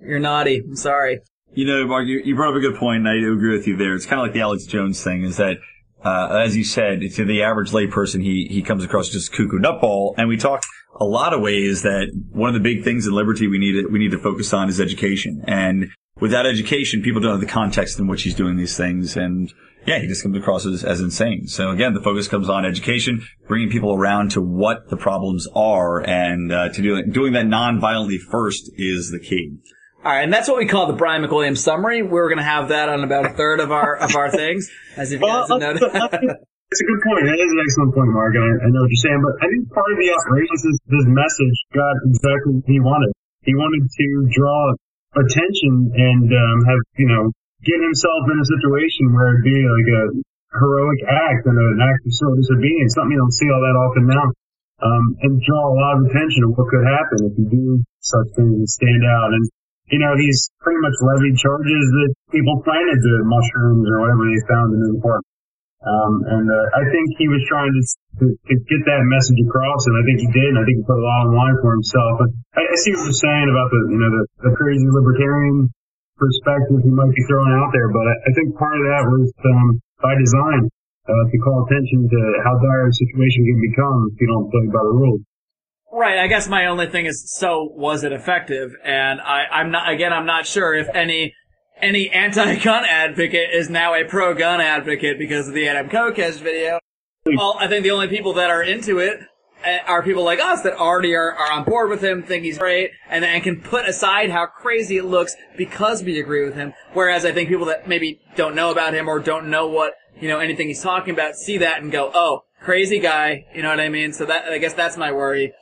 You're naughty. I'm sorry. You know, Marc, you, you brought up a good point, and I agree with you there. It's kind of like the Alex Jones thing, is that, uh, as you said, to the average layperson, he, he comes across just cuckoo nutball, and we talk a lot of ways that one of the big things in liberty we need to, we need to focus on is education. And without education, people don't have the context in which he's doing these things. And yeah, he just comes across as, as insane. So again, the focus comes on education, bringing people around to what the problems are and, uh, to do, doing that non-violently first is the key. All right, and that's what we call the Brian McWilliams summary. We're going to have that on about a third of our of our things, as if you guys have noticed. It's a good point. That is an excellent point, Marc. and I, I know what you're saying, but I think part of the outrage is this message got exactly what he wanted. He wanted to draw attention and um, have you know get himself in a situation where it'd be like a heroic act and an act of civil disobedience, something you don't see all that often now, um, and draw a lot of attention to what could happen if you do such things and stand out. And you know, he's pretty much levied charges that people planted the mushrooms or whatever they found in the park. Um, and uh, I think he was trying to, to, to get that message across, and I think he did. And I think he put a lot on line for himself. But I, I see what you're saying about the, you know, the, the crazy libertarian perspective he might be throwing out there. But I, I think part of that was um, by design uh, to call attention to how dire a situation can become if you don't play by the rules. Right. I guess my only thing is, so was it effective? And I, I'm not, again, I'm not sure if any, any anti-gun advocate is now a pro-gun advocate because of the Adam Kokesh video. Well, I think the only people that are into it uh, are people like us that already are, are on board with him, think he's great, and, and can put aside how crazy it looks because we agree with him. Whereas I think people that maybe don't know about him or don't know what, you know, anything he's talking about see that and go, oh, crazy guy, you know what I mean? So that, I guess that's my worry.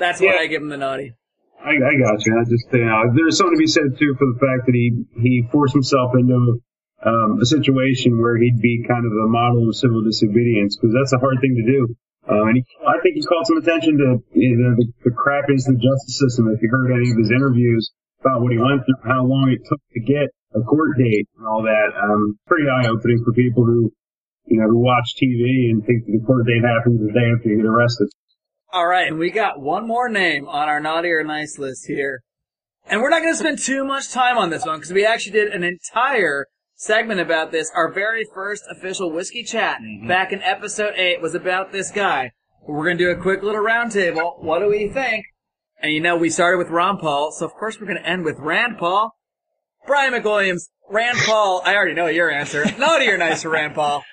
That's why Yeah. I give him the naughty. I, I got you. I just, you know, there's something to be said too for the fact that he he forced himself into um, a situation where he'd be kind of a model of civil disobedience because that's a hard thing to do. Um, and he, I think he called some attention to you know, the, the crappiness of the justice system. If you heard any of his interviews about what he went through, how long it took to get a court date and all that, um, pretty eye opening for people who you know who watch TV and think that the court date happens the day after you get arrested. All right, and we got one more name on our naughty or nice list here. And we're not going to spend too much time on this one because we actually did an entire segment about this. Our very first official whiskey chat back in episode 8 was about this guy. We're going to do a quick little roundtable. What do we think? And you know, we started with Ron Paul, so of course we're going to end with Rand Paul. Brian McWilliams, Rand Paul, I already know your answer. Naughty or nice for Rand Paul?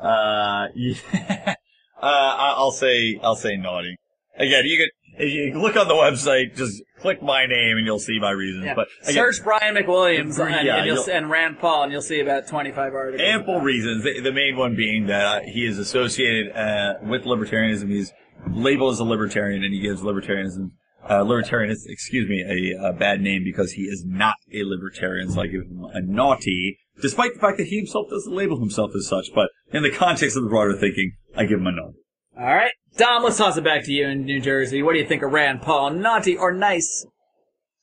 Uh, yeah. Uh, I'll say, I'll say naughty. Again, you could, if you look on the website, just click my name and you'll see my reasons. Yeah. But again, Search Brian McWilliams and, Yeah, and, and Rand Paul, and you'll see about 25 articles. ample reasons. The, the main one being that uh, he is associated uh, with libertarianism. He's labeled as a libertarian, and he gives libertarianism, uh, excuse me, a, a bad name because he is not a libertarian. So I give him a naughty, despite the fact that he himself doesn't label himself as such. But in the context of the broader thinking, I give him a naughty. All right, Dom, let's toss it back to you in New Jersey. What do you think of Rand Paul? Naughty or nice?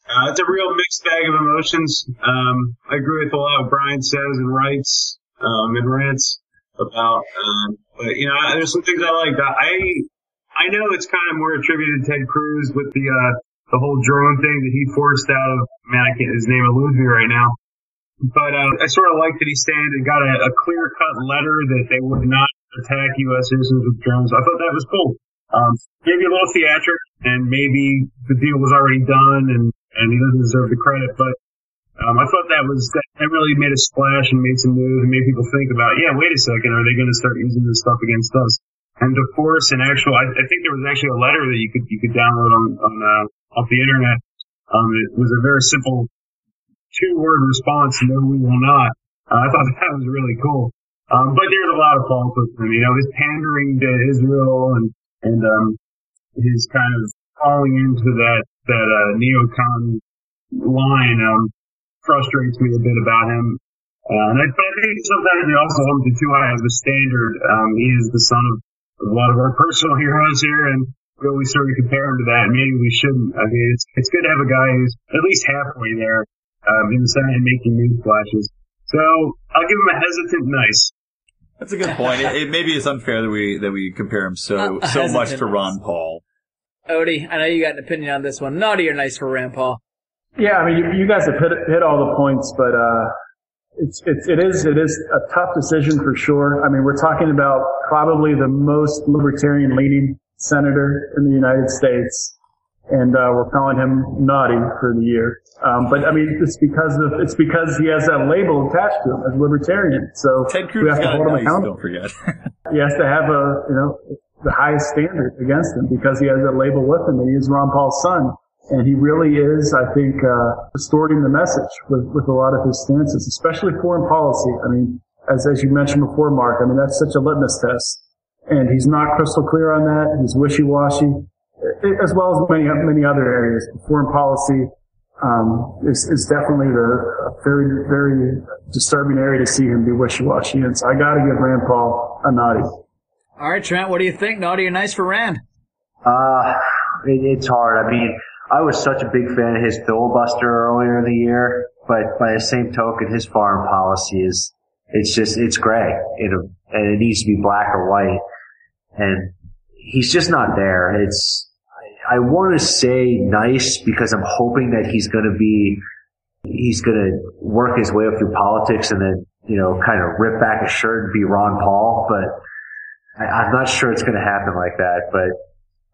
Uh, it's a real mixed bag of emotions. Um, I agree with a lot of what Brian says and writes um, and rants about. Um, but you know, there's some things I like. I I know it's kind of more attributed to Ted Cruz with the uh, the whole drone thing that he forced out of. Man, I can't. His name eludes me right now. But uh, I sort of like that he stand and got a, a clear cut letter that they would not attack U.S. citizens with drones. I thought that was cool. Um, maybe a little theatric, and maybe the deal was already done, and and he doesn't deserve the credit. But um, I thought that was that, really made a splash and made some news and made people think about, yeah, wait a second, are they going to start using this stuff against us? And to force an actual, I, I think there was actually a letter that you could you could download on on uh, off the internet. Um, it was a very simple two word response, no, we will not. Uh, I thought that was really cool. Um, but there's a lot of faults with him, you know, his pandering to Israel and, and, um, his kind of falling into that, that, uh, neocon line, um, frustrates me a bit about him. Uh, and I, but I think sometimes they also hold him to too high of a standard. Um, he is the son of a lot of our personal heroes here and we always sort of compare him to that. Maybe we shouldn't. I mean, it's, it's good to have a guy who's at least halfway there um, in the Senate and making news flashes. So I'll give him a hesitant nice. That's a good point. It, it maybe it's unfair that we that we compare him so Uh, so much to Ron Paul. Odie, I know you got an opinion on this one. Naughty or nice for Rand Paul? Yeah, I mean, you, you guys have hit, hit all the points, but uh, it's, it's it is it is a tough decision for sure. I mean, we're talking about probably the most libertarian leaning senator in the United States, and uh, we're calling him naughty for the year. Um, but I mean, it's because of it's because he has that label attached to him as libertarian. So Ted we Cruz have to hold him accountable. don't forget. He has to have a you know the highest standard against him because he has that label with him, and he is Ron Paul's son. And he really is, I think, uh, distorting the message with, with a lot of his stances, especially foreign policy. I mean, as, as you mentioned before, Marc, I mean, that's such a litmus test. And he's not crystal clear on that. He's wishy-washy, as well as many, many other areas. Foreign policy, um, is, is definitely the a very, very disturbing area to see him be wishy-washy. And so I gotta give Rand Paul a naughty. All right, Trent, what do you think? Naughty or nice for Rand? Uh, it, it's hard. I mean, I was such a big fan of his filibuster earlier in the year, but by the same token, his foreign policy is, it's just, it's gray. It, and it needs to be black or white. And he's just not there. It's, I, want to say nice because I'm hoping that he's going to be, he's going to work his way up through politics and then, you know, kind of rip back his shirt and be Ron Paul, but I, I'm not sure it's going to happen like that, but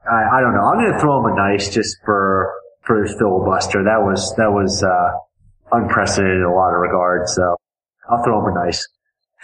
I, I don't know. I'm going to throw him a nice just for for his filibuster. That was that was uh, unprecedented in a lot of regards. So I'll throw him a nice.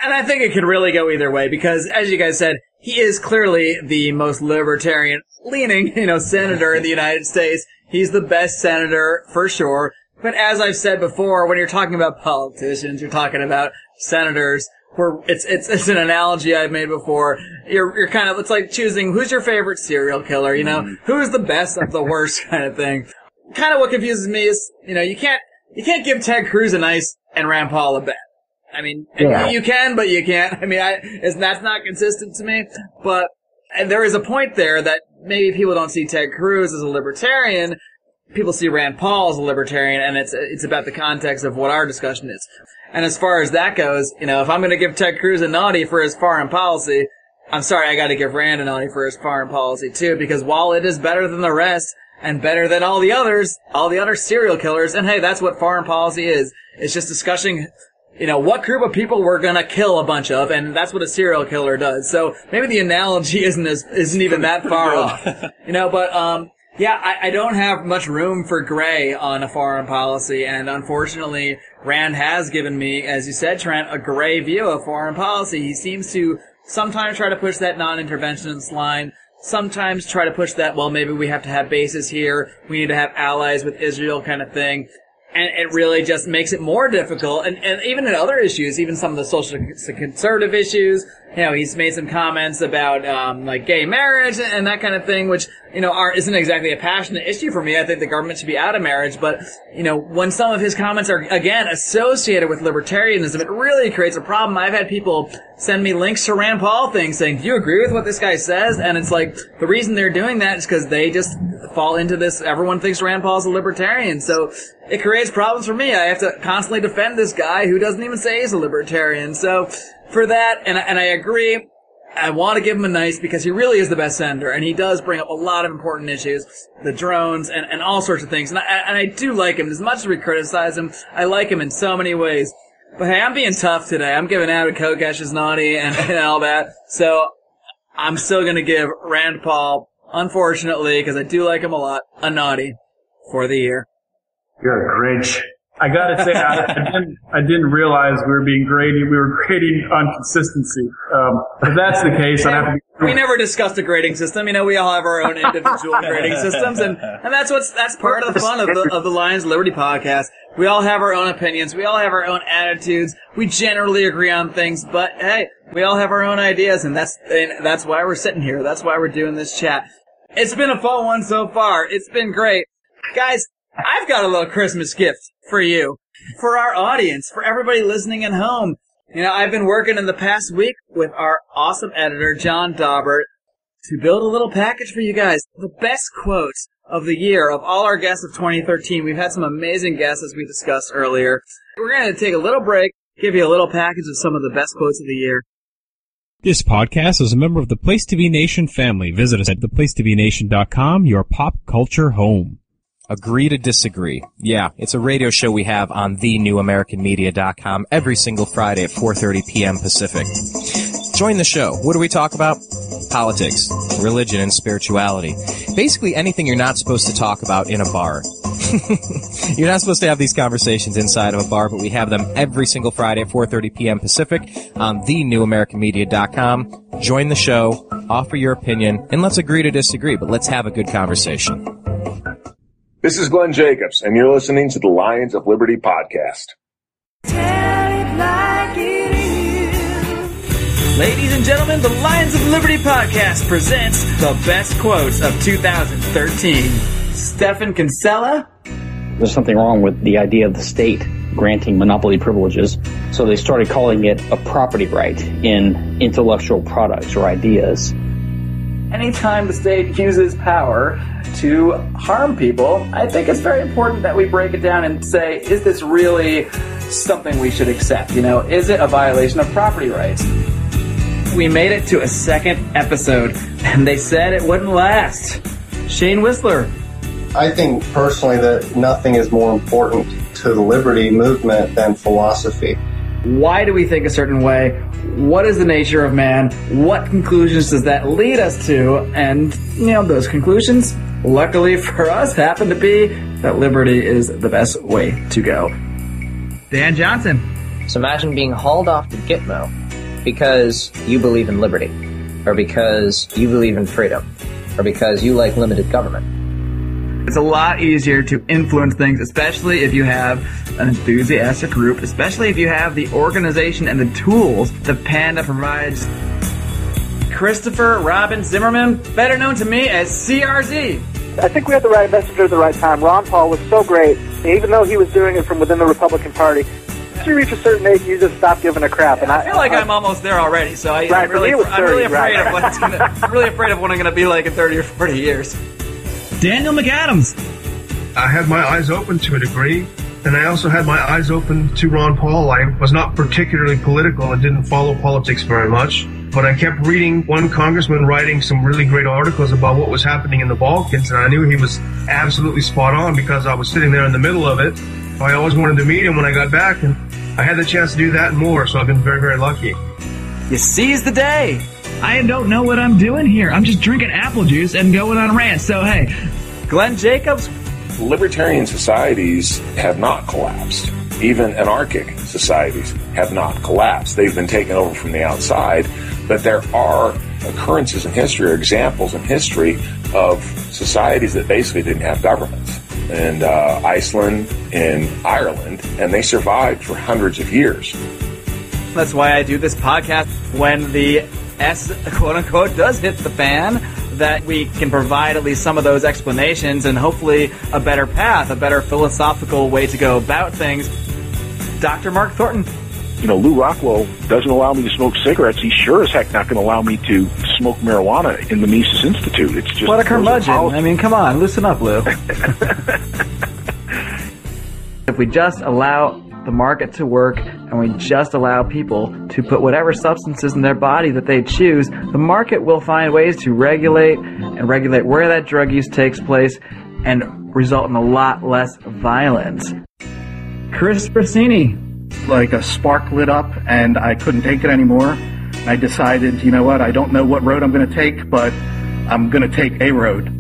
And I think it could really go either way because, as you guys said, he is clearly the most libertarian leaning, you know, senator in the United States. He's the best senator for sure. But as I've said before, when you're talking about politicians, you're talking about senators. Where it's it's it's an analogy I've made before. You're you're kind of it's like choosing who's your favorite serial killer. You know, mm. who's the best of the worst kind of thing. Kind of what confuses me is you know you can't you can't give Ted Cruz a nice and Rand Paul a bad. I mean, Yeah. you can, but you can't. I mean, I, it's, that's not consistent to me. But and there is a point there that maybe people don't see Ted Cruz as a libertarian. People see Rand Paul as a libertarian, and it's it's about the context of what our discussion is. And as far as that goes, you know, if I'm going to give Ted Cruz a naughty for his foreign policy, I'm sorry, I got to give Rand a naughty for his foreign policy too, because while it is better than the rest and better than all the others, all the other serial killers, and hey, that's what foreign policy is. It's just discussing you know, what group of people we're gonna kill a bunch of, and that's what a serial killer does. So maybe the analogy isn't as, isn't even that far off. You know, but, um, yeah, I, I don't have much room for gray on a foreign policy, and unfortunately, Rand has given me, as you said, Trent, a gray view of foreign policy. He seems to sometimes try to push that non-interventionist line, sometimes try to push that, well, maybe we have to have bases here, we need to have allies with Israel kind of thing and it really just makes it more difficult. And, and even in other issues, even some of the social conservative issues, you know, he's made some comments about um, like gay marriage and that kind of thing, which you know are isn't exactly a passionate issue for me. I think the government should be out of marriage, but you know, when some of his comments are again associated with libertarianism, it really creates a problem. I've had people send me links to Rand Paul things saying, "Do you agree with what this guy says?" And it's like the reason they're doing that is because they just fall into this. Everyone thinks Rand Paul's a libertarian, so it creates problems for me. I have to constantly defend this guy who doesn't even say he's a libertarian. So for that, and, and I agree, I want to give him a nice because he really is the best senator, and he does bring up a lot of important issues, the drones and, and all sorts of things. And I, and I do like him. As much as we criticize him, I like him in so many ways. But hey, I'm being tough today. I'm giving Adam Kokesh is naughty and, and all that. So I'm still going to give Rand Paul, unfortunately, because I do like him a lot, a naughty for the year. You're a Grinch. I gotta say, I, I, didn't, I didn't realize we were being graded. We were grading on consistency. Um, if that's the case, I'd have to be. We never discussed a grading system. You know, we all have our own individual grading systems, and, and that's what's that's part of the fun of the of the Lions Liberty podcast. We all have our own opinions. We all have our own attitudes. We generally agree on things, but hey, we all have our own ideas, and that's and that's why we're sitting here. That's why we're doing this chat. It's been a fun one so far. It's been great, guys. I've got a little Christmas gift for you, for our audience, for everybody listening at home. You know, I've been working in the past week with our awesome editor, John Daubert, to build a little package for you guys. The best quotes of the year of all our guests of 2013. We've had some amazing guests as we discussed earlier. We're going to take a little break, give you a little package of some of the best quotes of the year. This podcast is a member of the Place to Be Nation family. Visit us at theplacetobenation.com, your pop culture home. Agree to disagree. Yeah, it's a radio show we have on thenewamericanmedia.com every single Friday at 4:30 p.m. Pacific. Join the show. What do we talk about? politics, religion, and spirituality. Basically anything you're not supposed to talk about in a bar. You're not supposed to have these conversations inside of a bar, but we have them every single Friday at 4.30 p.m. Pacific on thenewamericanmedia.com. Join the show, offer your opinion, and let's agree to disagree, but let's have a good conversation. This is Glenn Jacobs, and you're listening to the Lions of Liberty podcast. Ladies and gentlemen, the Lions of Liberty podcast presents the best quotes of 2013. Stephan Kinsella. There's something wrong with the idea of the state granting monopoly privileges. So they started calling it a property right in intellectual products or ideas. Anytime the state uses power to harm people, I think it's very important that we break it down and say, is this really something we should accept? You know, is it a violation of property rights? We made it to a second episode, and they said it wouldn't last. Shane Whistler. I think personally that nothing is more important to the liberty movement than philosophy. Why do we think a certain way? What is the nature of man? What conclusions does that lead us to? And, you know, those conclusions, luckily for us, happen to be that liberty is the best way to go. Dan Johnson. So imagine being hauled off to Gitmo because you believe in liberty, or because you believe in freedom, or because you like limited government. It's a lot easier to influence things, especially if you have an enthusiastic group, especially if you have the organization and the tools that Panda provides. Christopher Robin Zimmerman, better known to me as CRZ. I think we had the right messenger at the right time. Ron Paul was so great, even though he was doing it from within the Republican Party. Once you reach a certain age, you just stop giving a crap. And I, feel like I, am almost there already, so I, right, am really, I'm really afraid right. of what it's gonna. I'm really afraid of what I'm going to be like in 30 or 40 years. Daniel McAdams. I had my eyes open to a degree, and I also had my eyes open to Ron Paul. I was not particularly political and didn't follow politics very much, but I kept reading one congressman writing some really great articles about what was happening in the Balkans, and I knew he was absolutely spot on because I was sitting there in the middle of it. I always wanted to meet him when I got back, and I had the chance to do that and more, so I've been very, very lucky. You seize the day. I don't know what I'm doing here. I'm just drinking apple juice and going on a rant. So, hey, Glenn Jacobs. Libertarian societies have not collapsed. Even anarchic societies have not collapsed. They've been taken over from the outside, but there are occurrences in history or examples in history of societies that basically didn't have governments. And uh, Iceland and Ireland, and they survived for hundreds of years. That's why I do this podcast when the S quote unquote does hit the fan that we can provide at least some of those explanations and hopefully a better path, a better philosophical way to go about things. Dr. Mark Thornton. You know, Lew Rockwell doesn't allow me to smoke cigarettes. He's sure as heck not going to allow me to smoke marijuana in the Mises Institute. It's just what a curmudgeon. I mean, come on, loosen up, Lew. if we just allow the market to work and we just allow people to put whatever substances in their body that they choose, the market will find ways to regulate and regulate where that drug use takes place and result in a lot less violence. Chris Rossini. Like a spark lit up and I couldn't take it anymore. I decided, you know what, I don't know what road I'm going to take, but I'm going to take a road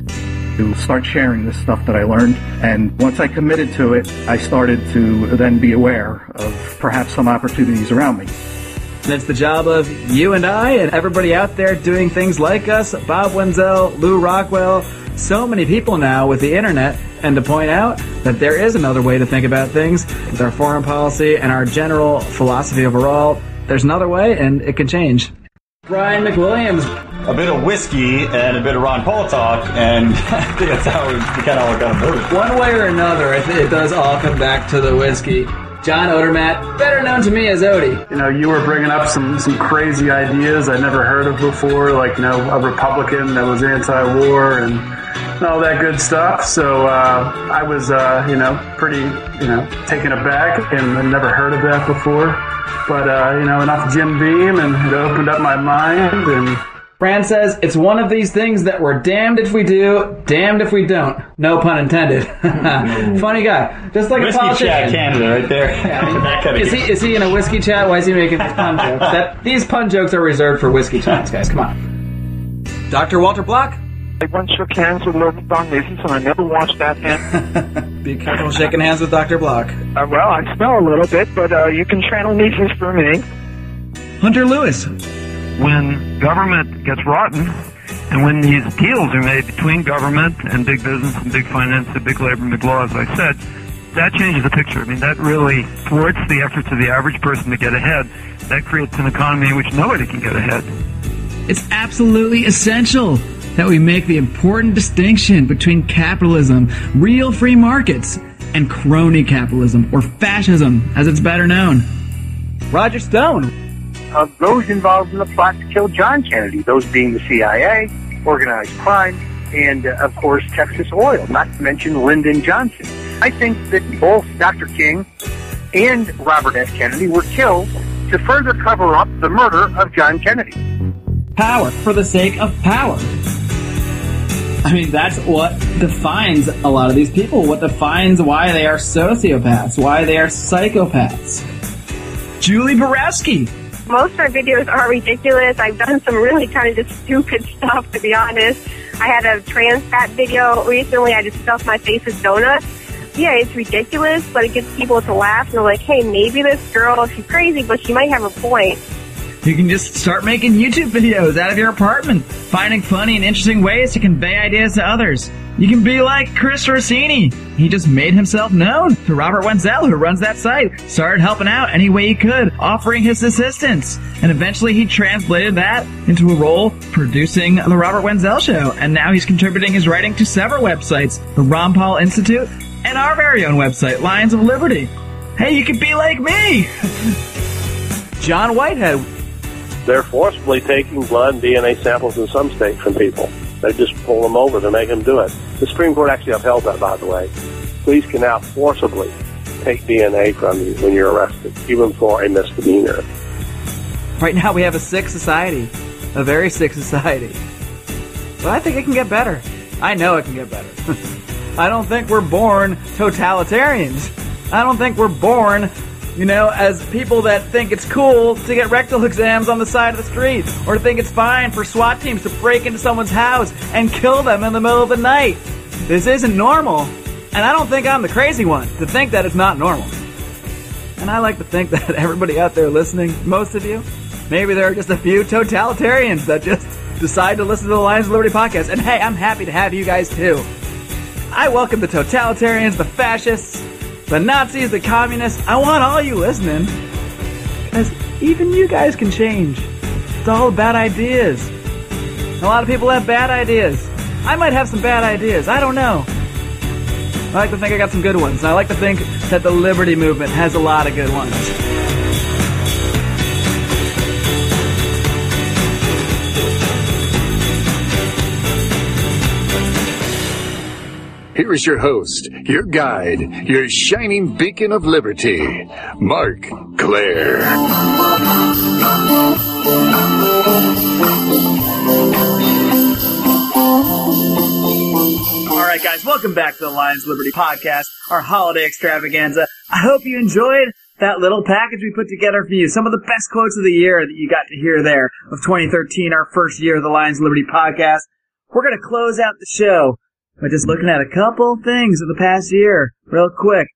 to start sharing this stuff that I learned. And once I committed to it, I started to then be aware of perhaps some opportunities around me. And it's the job of you and I and everybody out there doing things like us, Bob Wenzel, Lew Rockwell, so many people now with the internet, and to point out that there is another way to think about things with our foreign policy and our general philosophy overall. There's another way, and it can change. Brian McWilliams. A bit of whiskey and a bit of Ron Paul talk, and I think that's how we kind of all got voted. One way or another, I it does all come back to the whiskey. John Odermatt, better known to me as Odie. You know, you were bringing up some, some crazy ideas I'd never heard of before, like, you know, a Republican that was anti-war and all that good stuff. So uh, I was, uh, you know, pretty, you know, taken aback and I'd never heard of that before. But, uh, you know, enough Jim Beam and it opened up my mind and Fran says it's one of these things that we're damned if we do, damned if we don't. No pun intended. Funny guy, just like whiskey a politician. chat Canada right there. Yeah, I mean, that kind of is he is he in a whiskey chat? Why is he making these pun jokes? That these pun jokes are reserved for whiskey chats, guys. Come on. Dr. Walter Block. I once shook hands with Ludwig von Mises, and I never washed that hand. Be careful shaking hands with Dr. Block. Uh, well, I smell a little bit, but uh, you can channel me for me. Hunter Lewis. When government gets rotten, and when these deals are made between government and big business and big finance and big labor and big law, as I said, that changes the picture. I mean, that really thwarts the efforts of the average person to get ahead. That creates an economy in which nobody can get ahead. It's absolutely essential that we make the important distinction between capitalism, real free markets, and crony capitalism, or fascism, as it's better known. Roger Stone. Those involved in the plot to kill John Kennedy, those being the CIA, organized crime, and, uh, of course, Texas Oil, not to mention Lyndon Johnson. I think that both Dr. King and Robert F. Kennedy were killed to further cover up the murder of John Kennedy. Power for the sake of power. I mean, that's what defines a lot of these people. What defines why they are sociopaths, why they are psychopaths. Julie Borowski. Most of my videos are ridiculous. I've done some really kind of just stupid stuff, to be honest. I had a trans fat video recently. I just stuffed my face with donuts. Yeah, it's ridiculous, but it gets people to laugh. And they're like, hey, maybe this girl, she's crazy, but she might have a point. You can just start making YouTube videos out of your apartment, finding funny and interesting ways to convey ideas to others. You can be like Chris Rossini. He just made himself known to Robert Wenzel, who runs that site, started helping out any way he could, offering his assistance. And eventually he translated that into a role producing the Robert Wenzel Show. And now he's contributing his writing to several websites, the Ron Paul Institute, and our very own website, Lions of Liberty. Hey, you can be like me! John Whitehead. They're forcibly taking blood and DNA samples in some states from people. They just pull them over to make them do it. The Supreme Court actually upheld that, by the way. Police can now forcibly take DNA from you when you're arrested, even for a misdemeanor. Right now we have a sick society. A very sick society. But I think it can get better. I know it can get better. I don't think we're born totalitarians. I don't think we're born, you know, as people that think it's cool to get rectal exams on the side of the street, or think it's fine for SWAT teams to break into someone's house and kill them in the middle of the night. This isn't normal, and I don't think I'm the crazy one to think that it's not normal. And I like to think that everybody out there listening, most of you, maybe there are just a few totalitarians that just decide to listen to the Lions of Liberty podcast. And hey, I'm happy to have you guys too. I welcome the totalitarians, the fascists, the Nazis, the communists. I want all you listening. Because even you guys can change. It's all bad ideas. A lot of people have bad ideas. I might have some bad ideas. I don't know. I like to think I got some good ones. I like to think that the liberty movement has a lot of good ones. Here is your host, your guide, your shining beacon of liberty, Marc Clair. All right, guys, welcome back to the Lions Liberty Podcast, our holiday extravaganza. I hope you enjoyed that little package we put together for you. Some of the best quotes of the year that you got to hear there of 2013, our first year of the Lions Liberty Podcast. We're going to close out the show by just looking at a couple things of the past year real quick.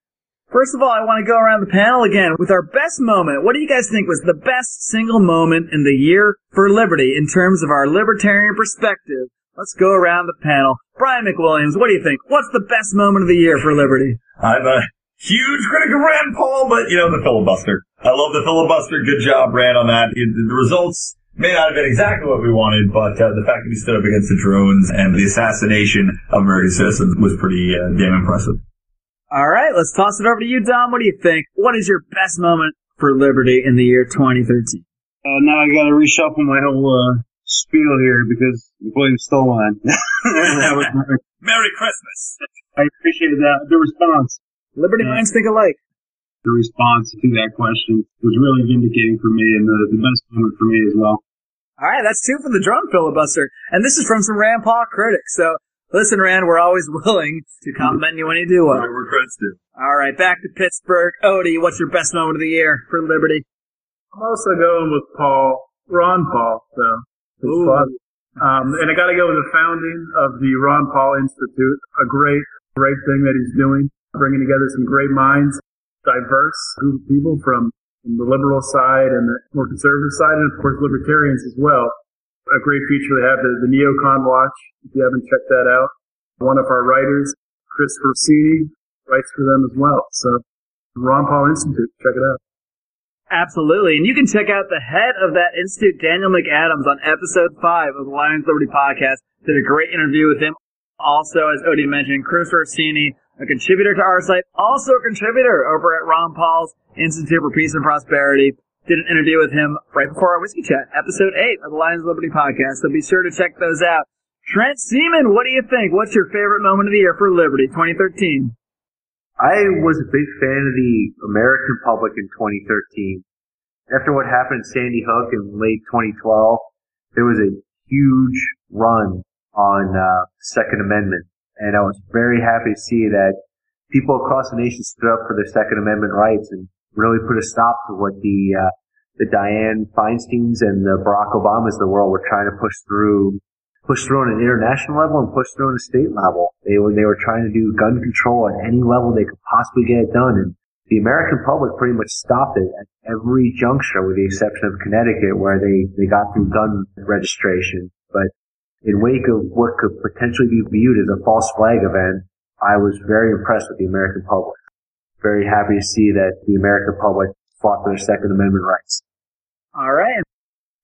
First of all, I want to go around the panel again with our best moment. What do you guys think was the best single moment in the year for liberty in terms of our libertarian perspective? Let's go around the panel. Brian McWilliams, what do you think? What's the best moment of the year for liberty? I'm a huge critic of Rand Paul, but you know, the filibuster. I love the filibuster. Good job, Rand, on that. The results may not have been exactly what we wanted, but uh, the fact that he stood up against the drones and the assassination of American citizens was pretty uh, damn impressive. All right, let's toss it over to you, Dom. What do you think? What is your best moment for liberty in the year 2013? Uh, now I gotta reshuffle my whole, uh, spiel here because William stole mine. That was Merry Christmas. I appreciate that. The response. Liberty minds think alike. The response to that question was really vindicating for me and the, the best moment for me as well. All right, that's two for the drone filibuster. And this is from some Rand Paul critics. So listen, Rand, we're always willing to compliment you when you do well. We're credits due. All right, back to Pittsburgh. Odie, what's your best moment of the year for liberty? I'm also going with Paul, Ron Paul, though. His father, Um, and I got to go with the founding of the Ron Paul Institute. A great, great thing that he's doing, bringing together some great minds, diverse group of people from, the liberal side and the more conservative side, and of course libertarians as well. A great feature they have the, the Neocon Watch. If you haven't checked that out, one of our writers, Chris Rossini, writes for them as well. So Ron Paul Institute, check it out. Absolutely. And you can check out the head of that institute, Daniel McAdams, on episode five of the Lions Liberty podcast. Did a great interview with him. Also, as Odie mentioned, Chris Rossini, a contributor to our site, also a contributor over at Ron Paul's Institute for Peace and Prosperity. Did an interview with him right before our whiskey chat, episode eight of the Lions of Liberty podcast. So be sure to check those out. Trent Seaman, what do you think? What's your favorite moment of the year for Liberty 2013? I was a big fan of the American public in 2013. After what happened in Sandy Hook in late 2012, there was a huge run on uh, Second Amendment, and I was very happy to see that people across the nation stood up for their Second Amendment rights and really put a stop to what the uh, the Dianne Feinsteins and the Barack Obamas of the world were trying to push through push through on an international level and push through on a state level. They were they were trying to do gun control at any level they could possibly get it done, and the American public pretty much stopped it at every juncture, with the exception of Connecticut, where they they got through gun registration. But in wake of what could potentially be viewed as a false flag event, I was very impressed with the American public. Very happy to see that the American public fought for their Second Amendment rights. All right.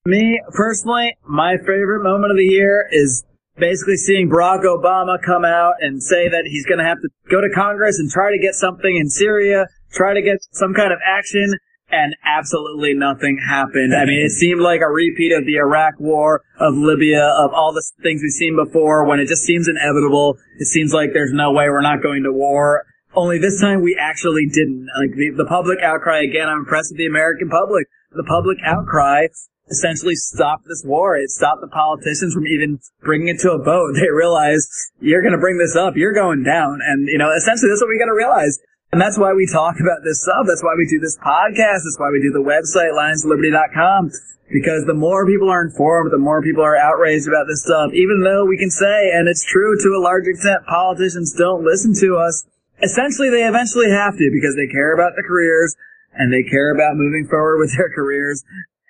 Me, personally, my favorite moment of the year is basically seeing Barack Obama come out and say that he's going to have to go to Congress and try to get something in Syria, try to get some kind of action, and absolutely nothing happened. I mean, it seemed like a repeat of the Iraq war, of Libya, of all the things we've seen before when it just seems inevitable. It seems like there's no way we're not going to war. Only this time we actually didn't. Like the, the public outcry again, I'm impressed with the American public. The public outcry essentially stopped this war. It stopped the politicians from even bringing it to a vote. They realized you're going to bring this up. You're going down. And, you know, essentially that's what we got to realize. And that's why we talk about this stuff. That's why we do this podcast. That's why we do the website, lionsliberty.com. Because the more people are informed, the more people are outraged about this stuff. Even though we can say, and it's true to a large extent, politicians don't listen to us. Essentially, they eventually have to because they care about the careers and they care about moving forward with their careers.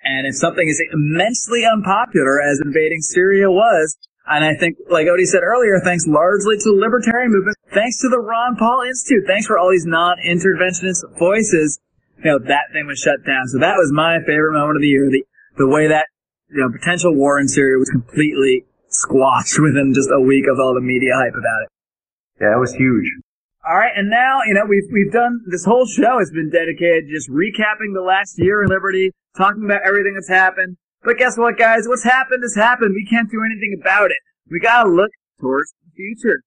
And if something is immensely unpopular, as invading Syria was, and I think, like Odie said earlier, thanks largely to the libertarian movement, thanks to the Ron Paul Institute, thanks for all these non-interventionist voices, you know, that thing was shut down. So that was my favorite moment of the year. The, the way that, you know, potential war in Syria was completely squashed within just a week of all the media hype about it. Yeah, it was huge. All right, and now you know we've we've done this whole show has been dedicated to just recapping the last year in Liberty, talking about everything that's happened. But guess what, guys? What's happened has happened. We can't do anything about it. We gotta look towards the future.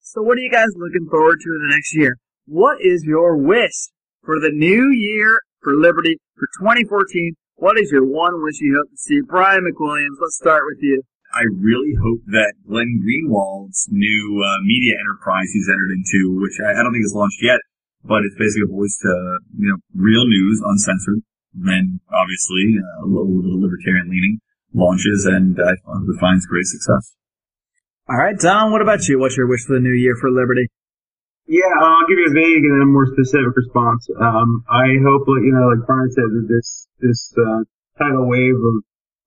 So what are you guys looking forward to in the next year? What is your wish for the new year for Liberty for 2014? What is your one wish you hope to see? Brian McWilliams, let's start with you. I really hope that Glenn Greenwald's new uh, media enterprise he's entered into, which I, I don't think is launched yet, but it's basically a voice to, you know, real news, uncensored, then obviously uh, a little bit of libertarian leaning, launches and I hope it finds great success. All right, Tom, what about you? What's your wish for the new year for Liberty? Yeah, I'll give you a vague and then a more specific response. Um, I hope, like, you know, like Brian said, that this, this, uh, tidal wave of,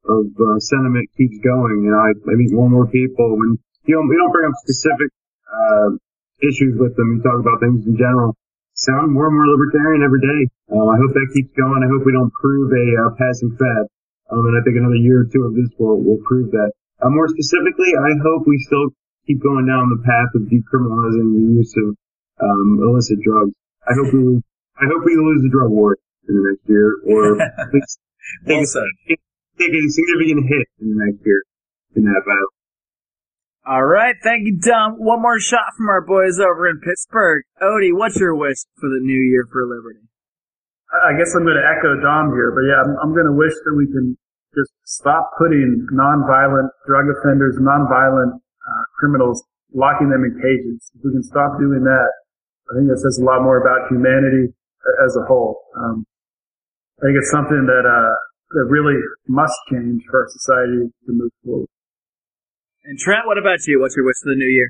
of, uh, sentiment keeps going. You know, I, I meet more and more people when, you know, we don't bring up specific, uh, issues with them. We talk about things in general. Sound more and more libertarian every day. Um, I hope that keeps going. I hope we don't prove a, uh, passing fad. Um, and I think another year or two of this will, will prove that. Uh, more specifically, I hope we still keep going down the path of decriminalizing the use of um, illicit drugs. I hope we lose, I hope we lose the drug war in the next year, or at least take, a, take a significant hit in the next year in that battle. All right, thank you, Tom. One more shot from our boys over in Pittsburgh. Odie, what's your wish for the new year for Liberty? I guess I'm going to echo Tom here, but yeah, I'm, I'm going to wish that we can just stop putting nonviolent drug offenders, nonviolent uh, criminals, locking them in cages. If we can stop doing that, I think that says a lot more about humanity as a whole. Um, I think it's something that uh, that really must change for our society to move forward. And Trent, what about you? What's your wish for the new year?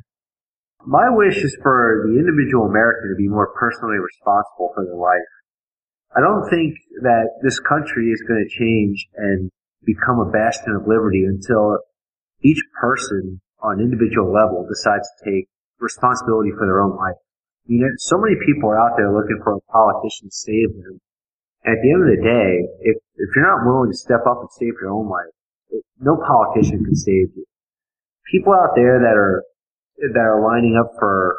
My wish is for the individual American to be more personally responsible for their life. I don't think that this country is going to change and become a bastion of liberty until each person on an individual level decides to take responsibility for their own life. You know, so many people are out there looking for a politician to save them. At the end of the day, if, if you're not willing to step up and save your own life, it, no politician can save you. People out there that are, that are lining up for,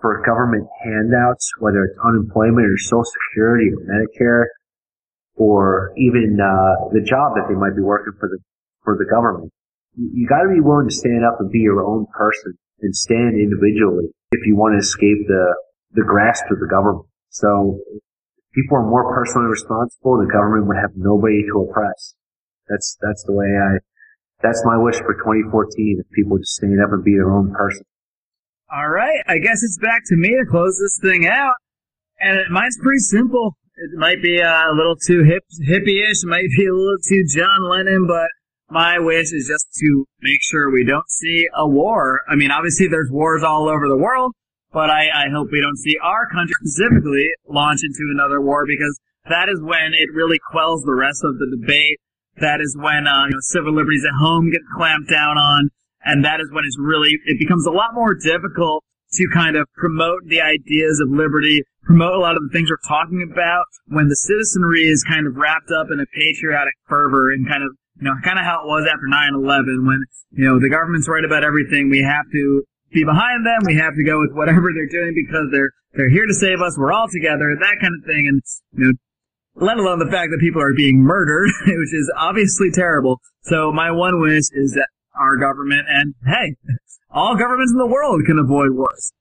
for government handouts, whether it's unemployment or social security or Medicare, or even, uh, the job that they might be working for the, for the government. You, you gotta be willing to stand up and be your own person and stand individually if you want to escape the, the grasp of the government. So people are more personally responsible, the government would have nobody to oppress. That's, that's the way I, that's my wish for 2014, if people just stand up and be their own person. All right, I guess it's back to me to close this thing out. And mine's pretty simple. It might be a little too hip, hippie-ish, It might be a little too John Lennon, but my wish is just to make sure we don't see a war. I mean, obviously there's wars all over the world, but I, I hope we don't see our country specifically launch into another war because that is when it really quells the rest of the debate. That is when uh, you know, civil liberties at home get clamped down on, and that is when it's really it becomes a lot more difficult to kind of promote the ideas of liberty, promote a lot of the things we're talking about when the citizenry is kind of wrapped up in a patriotic fervor and kind of you know, kind of how it was after 9-11 when, you know, the government's right about everything. We have to be behind them. We have to go with whatever they're doing because they're, they're here to save us. We're all together, that kind of thing. And, you know, let alone the fact that people are being murdered, which is obviously terrible. So my one wish is that our government and, hey, all governments in the world can avoid wars.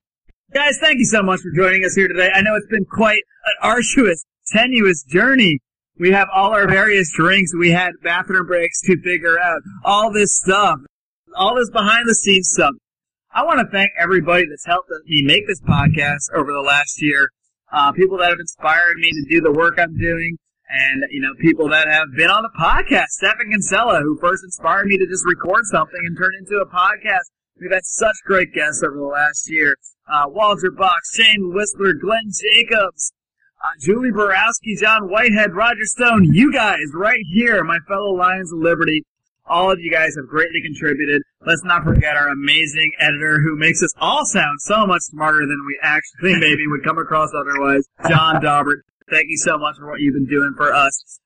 Guys, thank you so much for joining us here today. I know it's been quite an arduous, tenuous journey we have all our various drinks. We had bathroom breaks to figure out all this stuff, all this behind the scenes stuff. I want to thank everybody that's helped me make this podcast over the last year. Uh, people that have inspired me to do the work I'm doing, and you know, people that have been on the podcast. Stephan Kinsella, who first inspired me to just record something and turn it into a podcast. We've had such great guests over the last year. Uh, Walter Block, Shane Whistler, Glenn Jacobs, uh, Julie Borowski, John Whitehead, Roger Stone, you guys right here, my fellow Lions of Liberty. All of you guys have greatly contributed. Let's not forget our amazing editor who makes us all sound so much smarter than we actually maybe would come across otherwise. John Daubert, thank you so much for what you've been doing for us.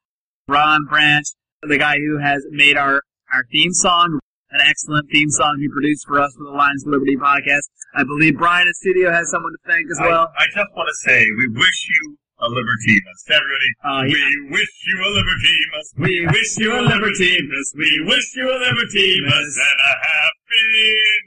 Ron Branch, the guy who has made our, our theme song, an excellent theme song he produced for us for the Lions of Liberty podcast. I believe Brian in studio has someone to thank as well. I, I just want to say, we wish you a Libertimus. Everybody, uh, yeah. we wish you a Libertimus. We wish you a Libertimus. We wish you a Libertimus and a happy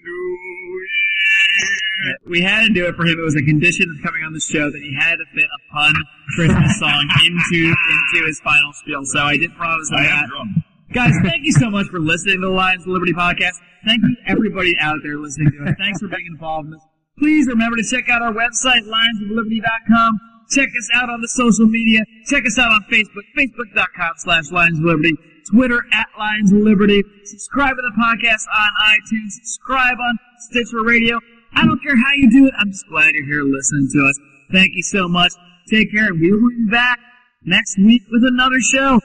new year. We had to do it for him. It was a condition of coming on the show that he had to fit a pun Christmas song into into his final spiel. So I did promise him I that. am drunk. Guys, thank you so much for listening to the Lions of Liberty podcast. Thank you everybody out there listening to it. Thanks for being involved in this. Please remember to check out our website, lionsofliberty.com. Check us out on the social media. Check us out on Facebook, facebook.com slash Lions Liberty. Twitter at Lions Liberty. Subscribe to the podcast on iTunes. Subscribe on Stitcher Radio. I don't care how you do it. I'm just glad you're here listening to us. Thank you so much. Take care, and we'll be back next week with another show.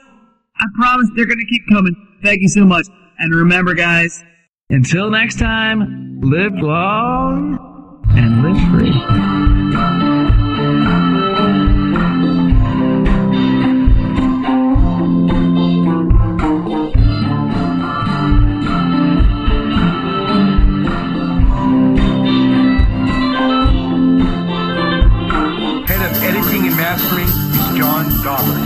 I promise they're going to keep coming. Thank you so much. And remember, guys, until next time, live long and live free. daughter.